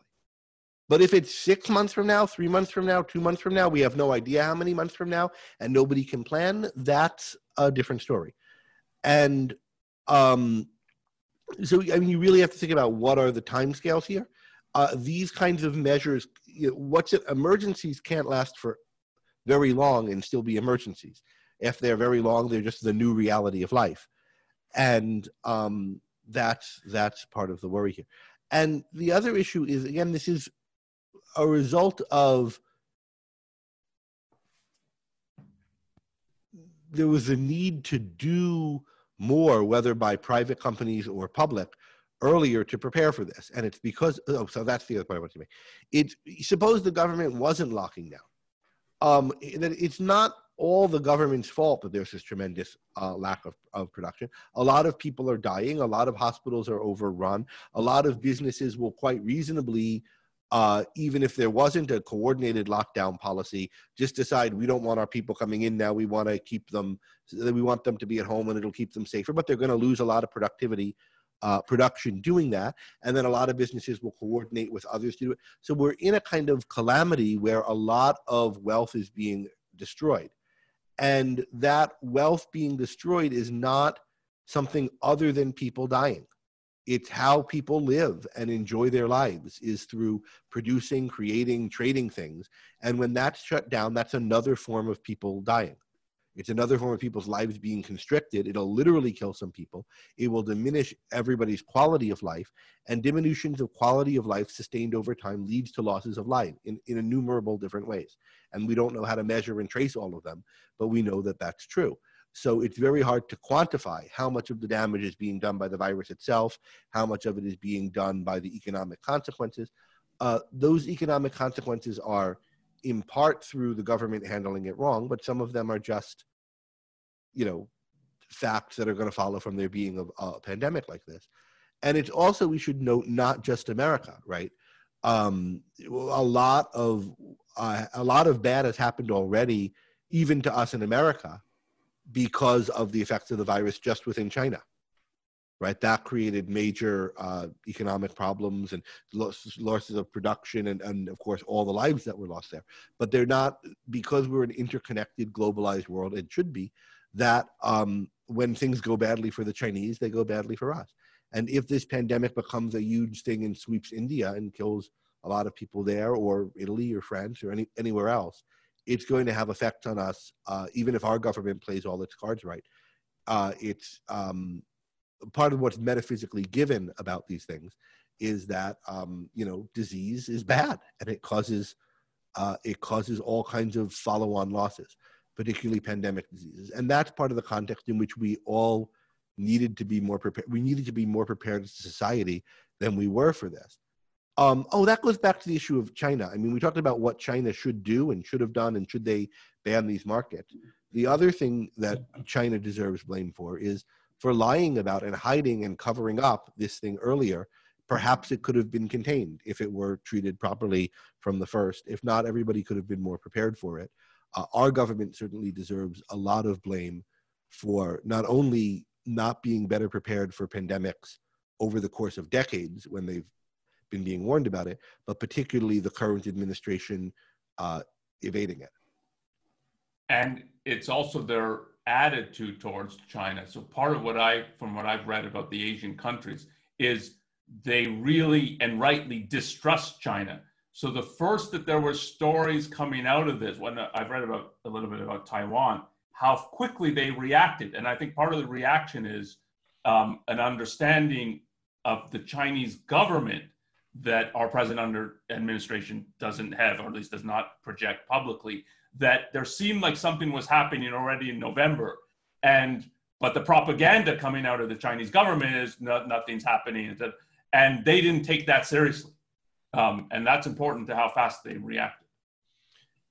D: But if it's six months from now, three months from now, two months from now, we have no idea how many months from now, and nobody can plan. That's a different story. And um, so, I mean, you really have to think about what are the timescales here. Uh, these kinds of measures, you know, what's it? Emergencies can't last for very long and still be emergencies. If they're very long, they're just the new reality of life. And um, that's that's part of the worry here and the other issue is again this is a result of there was a need to do more whether by private companies or public earlier to prepare for this and it's because oh so that's the other point i want to make it suppose the government wasn't locking down um it's not all the government's fault that there's this tremendous uh, lack of, of production. A lot of people are dying. A lot of hospitals are overrun. A lot of businesses will quite reasonably, uh, even if there wasn't a coordinated lockdown policy, just decide we don't want our people coming in now. We want to keep them. We want them to be at home, and it'll keep them safer. But they're going to lose a lot of productivity. Uh, production doing that, and then a lot of businesses will coordinate with others to do it. So we're in a kind of calamity where a lot of wealth is being destroyed and that wealth being destroyed is not something other than people dying. It's how people live and enjoy their lives is through producing, creating, trading things. And when that's shut down, that's another form of people dying. It's another form of people's lives being constricted. It'll literally kill some people. It will diminish everybody's quality of life. And diminutions of quality of life sustained over time leads to losses of life in, in innumerable different ways. And we don't know how to measure and trace all of them, but we know that that's true. So it's very hard to quantify how much of the damage is being done by the virus itself, how much of it is being done by the economic consequences. Uh, those economic consequences are in part through the government handling it wrong, but some of them are just you know facts that are going to follow from there being a, a, pandemic like this and it's also we should note not just america right um, a lot of uh, a lot of bad has happened already even to us in america because of the effects of the virus just within china right that created major uh, economic problems and losses, of production and, and of course all the lives that were lost there but they're not because we're an interconnected globalized world it should be that um, when things go badly for the Chinese, they go badly for us. And if this pandemic becomes a huge thing and sweeps India and kills a lot of people there, or Italy or France or any, anywhere else, it's going to have effects on us, uh, even if our government plays all its cards right. Uh, it's um, part of what's metaphysically given about these things is that um, you know disease is bad and it causes uh, it causes all kinds of follow-on losses particularly pandemic diseases. And that's part of the context in which we all needed to be more prepared. We needed to be more prepared as a society than we were for this. Um, oh, that goes back to the issue of China. I mean, we talked about what China should do and should have done, and should they ban these markets. The other thing that China deserves blame for is for lying about and hiding and covering up this thing earlier. Perhaps it could have been contained if it were treated properly from the first. If not, everybody could have been more prepared for it. Uh, our government certainly deserves a lot of blame for not only not being better prepared for pandemics over the course of decades when they've been being warned about it, but particularly the current administration uh, evading it.
C: And it's also their attitude towards China. So part of what I, from what I've read about the Asian countries, is they really and rightly distrust China. So the first that there were stories coming out of this, when I've read about a little bit about Taiwan, how quickly they reacted, and I think part of the reaction is um, an understanding of the Chinese government that our present under administration doesn't have, or at least does not project publicly, that there seemed like something was happening already in November. And but the propaganda coming out of the Chinese government is no, nothing's happening. And they didn't take that seriously. Um, and that's important to how fast they reacted.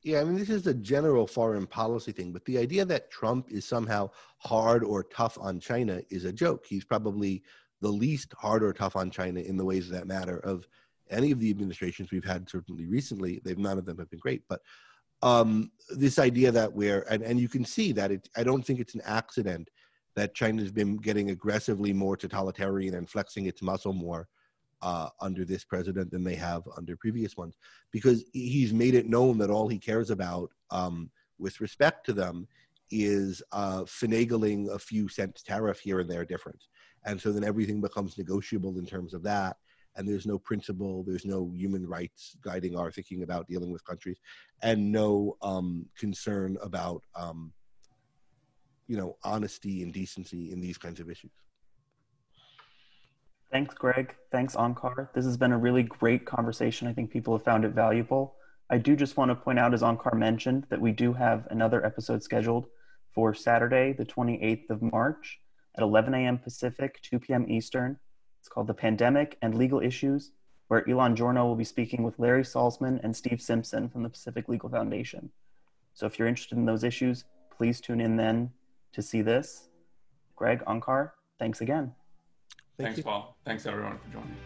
D: Yeah, I mean, this is a general foreign policy thing, but the idea that Trump is somehow hard or tough on China is a joke. He's probably the least hard or tough on China in the ways that matter of any of the administrations we've had certainly recently. They've none of them have been great, but um, this idea that we're and, and you can see that it, I don't think it's an accident that China's been getting aggressively more totalitarian and flexing its muscle more uh, under this president than they have under previous ones, because he's made it known that all he cares about um, with respect to them is uh, finagling a few cents tariff here and there difference. And so then everything becomes negotiable in terms of that. And there's no principle there's no human rights guiding our thinking about dealing with countries and no um, concern about um, you know honesty and decency in these kinds of issues.
B: Thanks greg. Thanks Onkar. this has been a really great conversation. I think people have found it valuable. I do just want to point out as Onkar mentioned that we do have another episode scheduled for saturday the 28th of march at 11 a.m. Pacific, 2 p.m. Eastern. It's called The Pandemic and Legal Issues, where Elan Journo will be speaking with Larry Salzman and Steve Simpson from the Pacific Legal Foundation. So if you're interested in those issues, please tune in then to see this. Greg, Onkar, thanks again.
C: Thank thanks, you. Paul. Thanks, everyone, for joining.